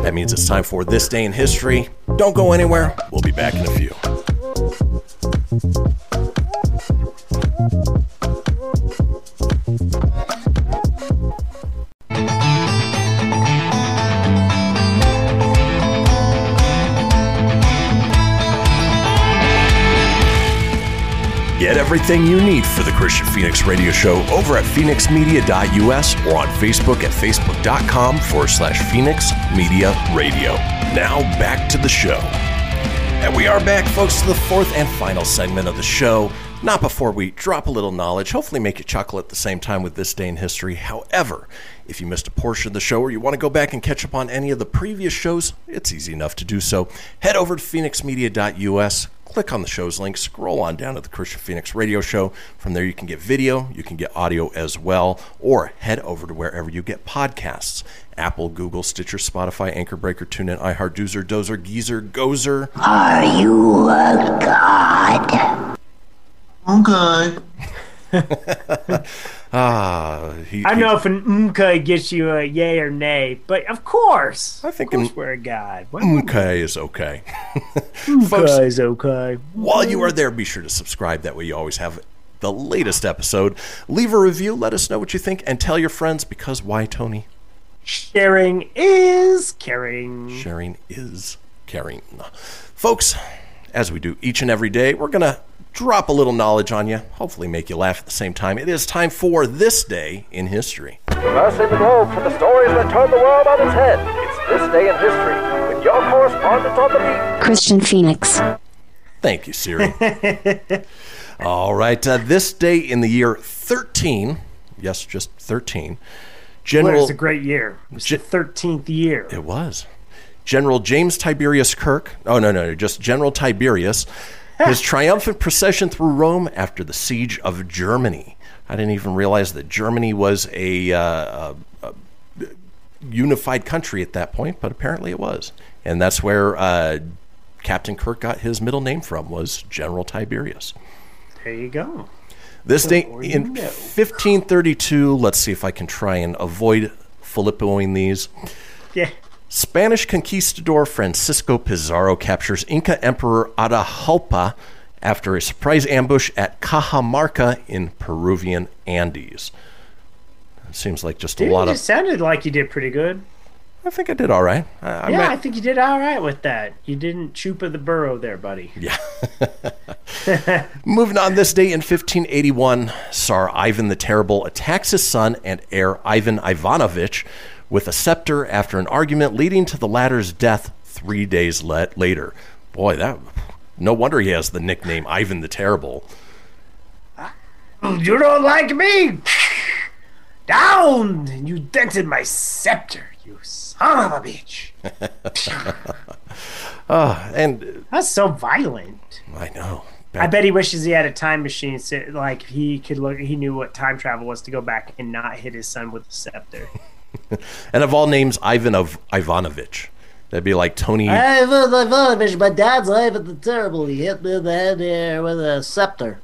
That means it's time for This Day in History. Don't go anywhere. We'll be back in a few. Get everything you need for the Kristian Fenix Radio Show over at fenixmedia.us or on Facebook at facebook.com forward slash Fenix Media Radio. Now back to the show. And we are back, folks, to the fourth and final segment of the show. Not before we drop a little knowledge, hopefully make you chuckle at the same time with this day in history. However, if you missed a portion of the show or you want to go back and catch up on any of the previous shows, it's easy enough to do so. Head over to fenixmedia.us, click on the show's link, scroll on down to the Kristian Fenix Radio Show. From there, you can get video, you can get audio as well, or head over to wherever you get podcasts Apple, Google, Stitcher, Spotify, Anchor Breaker, TuneIn, iHeart, Doozer, Dozer, Geezer, Gozer. Are you a god? Okay. (laughs) Ah, he, I don't know if an umka gets you a yay or nay, but of course. I think of course an we're a god. Okay is okay. umka (laughs) is okay. While you are there, be sure to subscribe. That way, you always have the latest episode. Leave a review. Let us know what you think, and tell your friends. Because why, Tony? Sharing is caring. Sharing is caring. Folks, as we do each and every day, we're gonna drop a little knowledge on you. Hopefully, make you laugh at the same time. It is time for this day in history. Traversing the globe for the stories that turn the world on its head. It's this day in history with your correspondent on the beat. Kristian Fenix. Thank you, Siri. (laughs) All right, uh, this day in the year 13, yes, just 13, Well, General. it was a great year. It was the 13th year. It was. General James Tiberius Kirk. Oh, no, no, just General Tiberius. His triumphant procession through Rome after the siege of Germany. I didn't even realize that Germany was a, uh, a, a unified country at that point, but apparently it was. And that's where uh, Captain Kirk got his middle name from, was General Tiberius. There you go. This day in know. 1532, let's see if I can try and avoid Filippoing these. Yeah. Spanish conquistador Francisco Pizarro captures Inca Emperor Atahualpa after a surprise ambush at Cajamarca in Peruvian Andes. It seems like just a Dude, lot it of. sounded like you did pretty good. I think I did all right. I, I yeah, I think you did all right with that. You didn't chupa the burrow there, buddy. Yeah. Moving on, this day in 1581, Tsar Ivan the Terrible attacks his son and heir Ivan Ivanovich with a scepter after an argument leading to the latter's death three days le- later. Boy, that no wonder he has the nickname Ivan the Terrible. You don't like me? (laughs) Down! You dented my scepter, you son of a bitch. (laughs) Ah, and That's so violent. I know. I bet he wishes he had a time machine, so like he could look. He knew what time travel was to go back and not hit his son with a scepter. (laughs) (laughs) And of all names, Ivan of Ivanovich. That'd be like Tony. Ivan Ivanovich, my dad's Ivan the Terrible. He hit me in the head here with a scepter.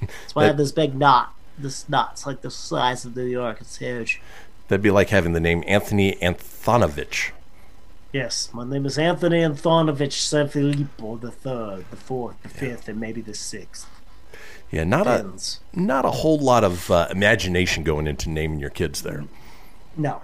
That's why I have this big knot. This knot's like the size of New York. It's huge. That'd be like having the name Anthony Anthonovich. Yes, my name is Anthony Antonovich Sanfilippo the third, the fourth, the fifth, and maybe the sixth. Yeah, not a not a whole lot of uh, imagination going into naming your kids there. No,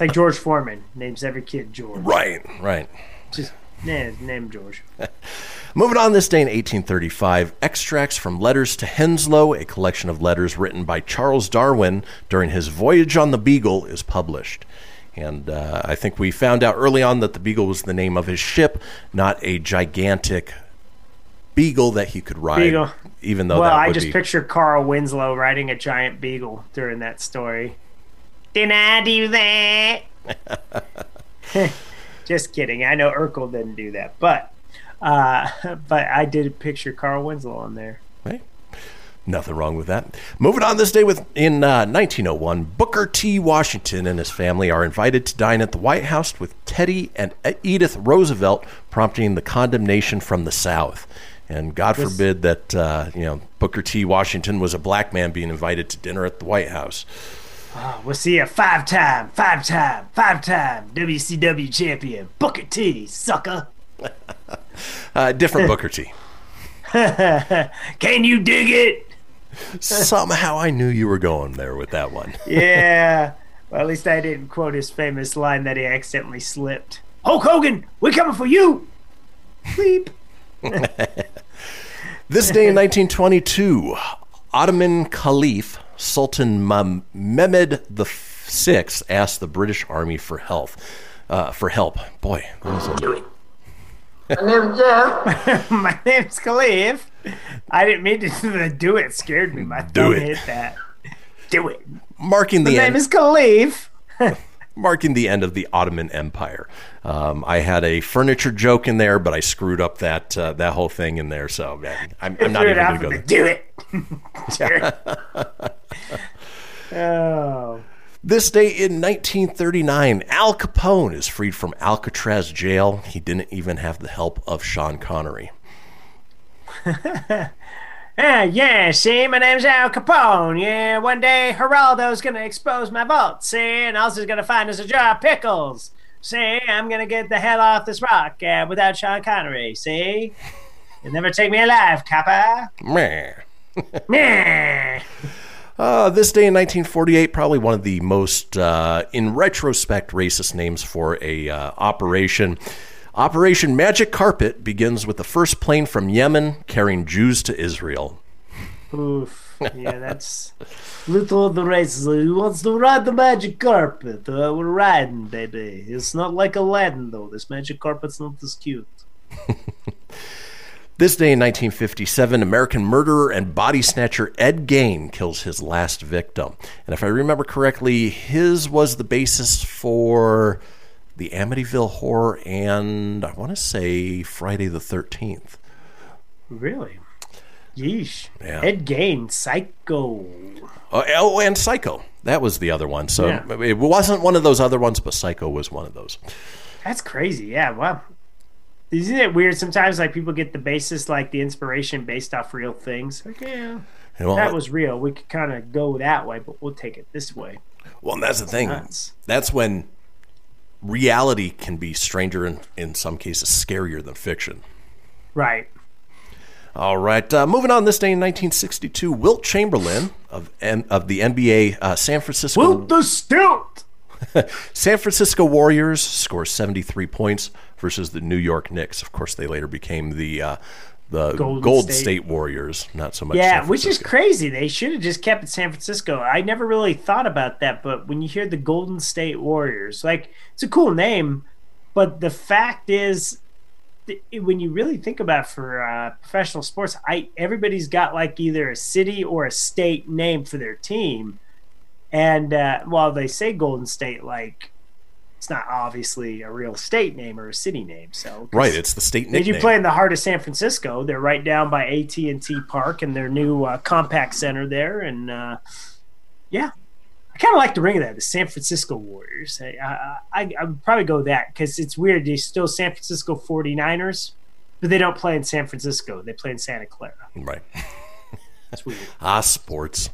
it's like George Foreman names every kid George. Right, right. Just nah, name George. (laughs) Moving on this day in 1835, extracts from Letters to Henslow, a collection of letters written by Charles Darwin during his voyage on the Beagle, is published. And uh, I think we found out early on that the Beagle was the name of his ship, not a gigantic beagle that he could ride. Beagle. Even though well, I just be picture Carl Winslow riding a giant beagle during that story. Didn't I do that? (laughs) just kidding. I know Urkel didn't do that, but uh, (laughs) but I did picture Carl Winslow on there. Right. Nothing wrong with that. Moving on this day with in uh, 1901, Booker T. Washington and his family are invited to dine at the White House with Teddy and Edith Roosevelt, prompting the condemnation from the South. And God This- forbid that uh, you know Booker T. Washington was a black man being invited to dinner at the White House. Oh, we'll see a five time, five time, five time WCW champion, Booker T, sucker. (laughs) Uh, different Booker T. (laughs) Can you dig it? Somehow I knew you were going there with that one. (laughs) Yeah. Well, at least I didn't quote his famous line that he accidentally slipped. Hulk Hogan, we're coming for you. Bleep. This day in 1922, Ottoman Caliph Sultan Mem- the Sixth asked the British Army for help. Uh, for help, boy. that was a- My name's Jeff. (laughs) My name's Khalif. I didn't mean to the (laughs) do it. Scared me. My Do thumb it. hit that. Do it. marking the My the name is Khalif. (laughs) marking the end of the Ottoman Empire. Um, I had a furniture joke in there, but I screwed up that uh, that whole thing in there. So man, I'm, I'm not even going to go there. Do it. (laughs) (laughs) oh. This day in 1939, Al Capone is freed from Alcatraz jail. He didn't even have the help of Sean Connery. (laughs) Yeah, yeah, see, my name's Al Capone. Yeah, one day Geraldo's gonna expose my vault, see, and also gonna find us a jar of pickles. See, I'm gonna get the hell off this rock uh, without Sean Connery, see? You'll never take me alive, copper. Meh. (laughs) Meh. Uh, this day in 1948, probably one of the most, uh, in retrospect, racist names for a uh, operation. Operation Magic Carpet begins with the first plane from Yemen carrying Jews to Israel. Oof. Yeah, that's. (laughs) Little of the races. Who wants to ride the magic carpet? Uh, we're riding, baby. It's not like Aladdin, though. This magic carpet's not this cute. This day in 1957, American murderer and body snatcher Ed Gein kills his last victim. And if I remember correctly, his was the basis for the Amityville Horror and I want to say Friday the 13th. Really? Yeesh. Yeah. Ed Gein, Psycho. Oh, oh, and Psycho. That was the other one. So Yeah. it wasn't one of those other ones, but Psycho was one of those. That's crazy. Yeah. Wow. Isn't it weird sometimes? Like people get the basis, like the inspiration based off real things. Like, yeah, Well, that uh, was real. We could kind of go that way, but we'll take it this way. Well, and that's the thing. Nuts. That's when reality can be stranger and in some cases scarier than fiction. Right. All right, uh, moving on. This day in 1962, Wilt Chamberlain of N- of the NBA uh, San Francisco Wilt the Stilt. (laughs) San Francisco Warriors scores 73 points versus the New York Knicks. Of course, they later became the uh, the Golden Gold State. State. Warriors. Not so much. Yeah, which is crazy. They should have just kept it San Francisco. I never really thought about that, but when you hear the Golden State Warriors, like it's a cool name, but the fact is, th- when you really think about it for uh, professional sports, I everybody's got like either a city or a state name for their team, and uh, while they say Golden State, like it's not obviously a real state name or a city name. So right. It's the state if nickname. you play in the heart of San Francisco, they're right down by AT and T Park and their new uh, compact center there, and uh, yeah, I kind of like the ring of that, the San Francisco Warriors. I I, I, I would probably go that because it's weird. They're still San Francisco 49ers, but they don't play in San Francisco. They play in Santa Clara. right. That's weird. (laughs) Ah, sports.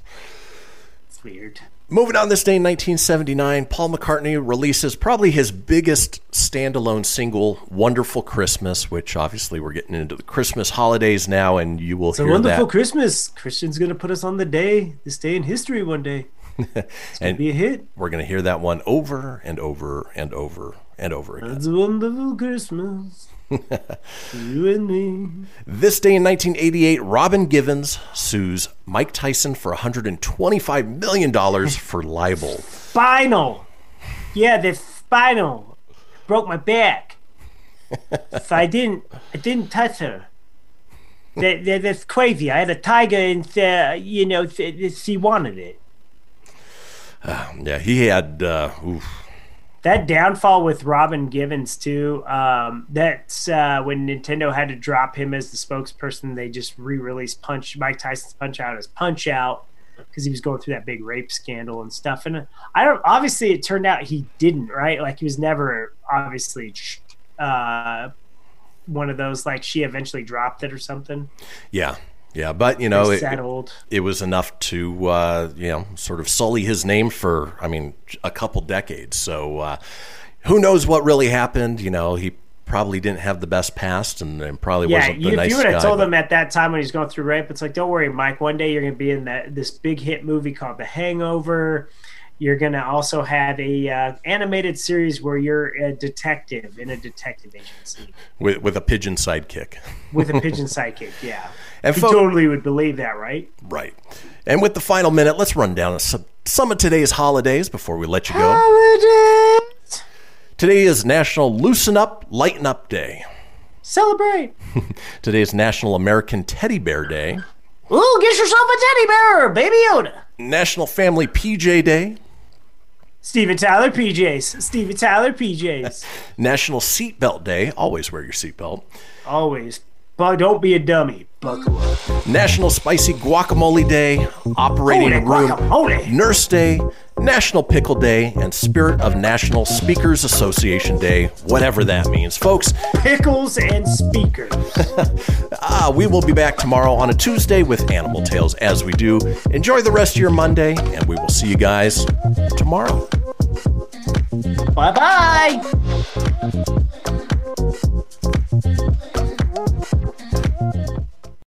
It's weird. Moving on this day in 1979, Paul McCartney releases probably his biggest standalone single, Wonderful Christmas, which obviously we're getting into the Christmas holidays now, and you will It's a hear wonderful that. Christmas. Kristian's gonna put us on the day, this day in history one day. (laughs) and be a hit. We're going to hear that one over and over and over and over again. It's a wonderful Christmas. You and me. This day in 1988, Robin Givens sues Mike Tyson for $125 million (laughs) for libel. Spinal. Yeah, the spinal broke my back. if I didn't, I didn't touch her. That, that, that's crazy. I had a tiger, and uh, you know, she wanted it. Yeah, he had. Uh, oof. That downfall with Robin Givens too. Um, that's uh, when Nintendo had to drop him as the spokesperson. They just re-released Punch Mike Tyson's Punch Out as Punch Out because he was going through that big rape scandal and stuff. And I don't. Obviously, it turned out he didn't. Right? Like he was never obviously uh, one of those. Like she eventually dropped it or something. Yeah. Yeah, but you know, it, it was enough to uh, you know sort of sully his name for I mean a couple decades. So uh, who knows what really happened? You know, he probably didn't have the best past, and, and probably Yeah, wasn't the you, if nice you would have told but- him at that time when he's going through rape, it's like, don't worry, Mike. One day you're going to be in that this big hit movie called The Hangover. You're going to also have a uh, animated series where you're a detective in a detective agency with with a pigeon sidekick. with a (laughs) pigeon sidekick. Yeah, And he fo- totally would believe that, right? Right. And with the final minute, let's run down some, some of today's holidays before we let you go. Holidays. Today is National Loosen Up, Lighten Up Day. Celebrate. (laughs) Today is National American Teddy Bear Day. Ooh, get yourself a teddy bear, Baby Yoda. National Family PJ Day. Steven Tyler PJs. Steven Tyler PJs. (laughs) National Seatbelt Day. Always wear your seatbelt. Always. But don't be a dummy. Buckle up. National Spicy Guacamole Day, Operating Holy Room guacamole. Nurse Day, National Pickle Day, and Spirit of National Speakers Association Day, whatever that means. Folks, Pickles and speakers. (laughs) ah, we will be back tomorrow on a Tuesday with Animal Tales as we do. Enjoy the rest of your Monday, and we will see you guys tomorrow. Bye bye.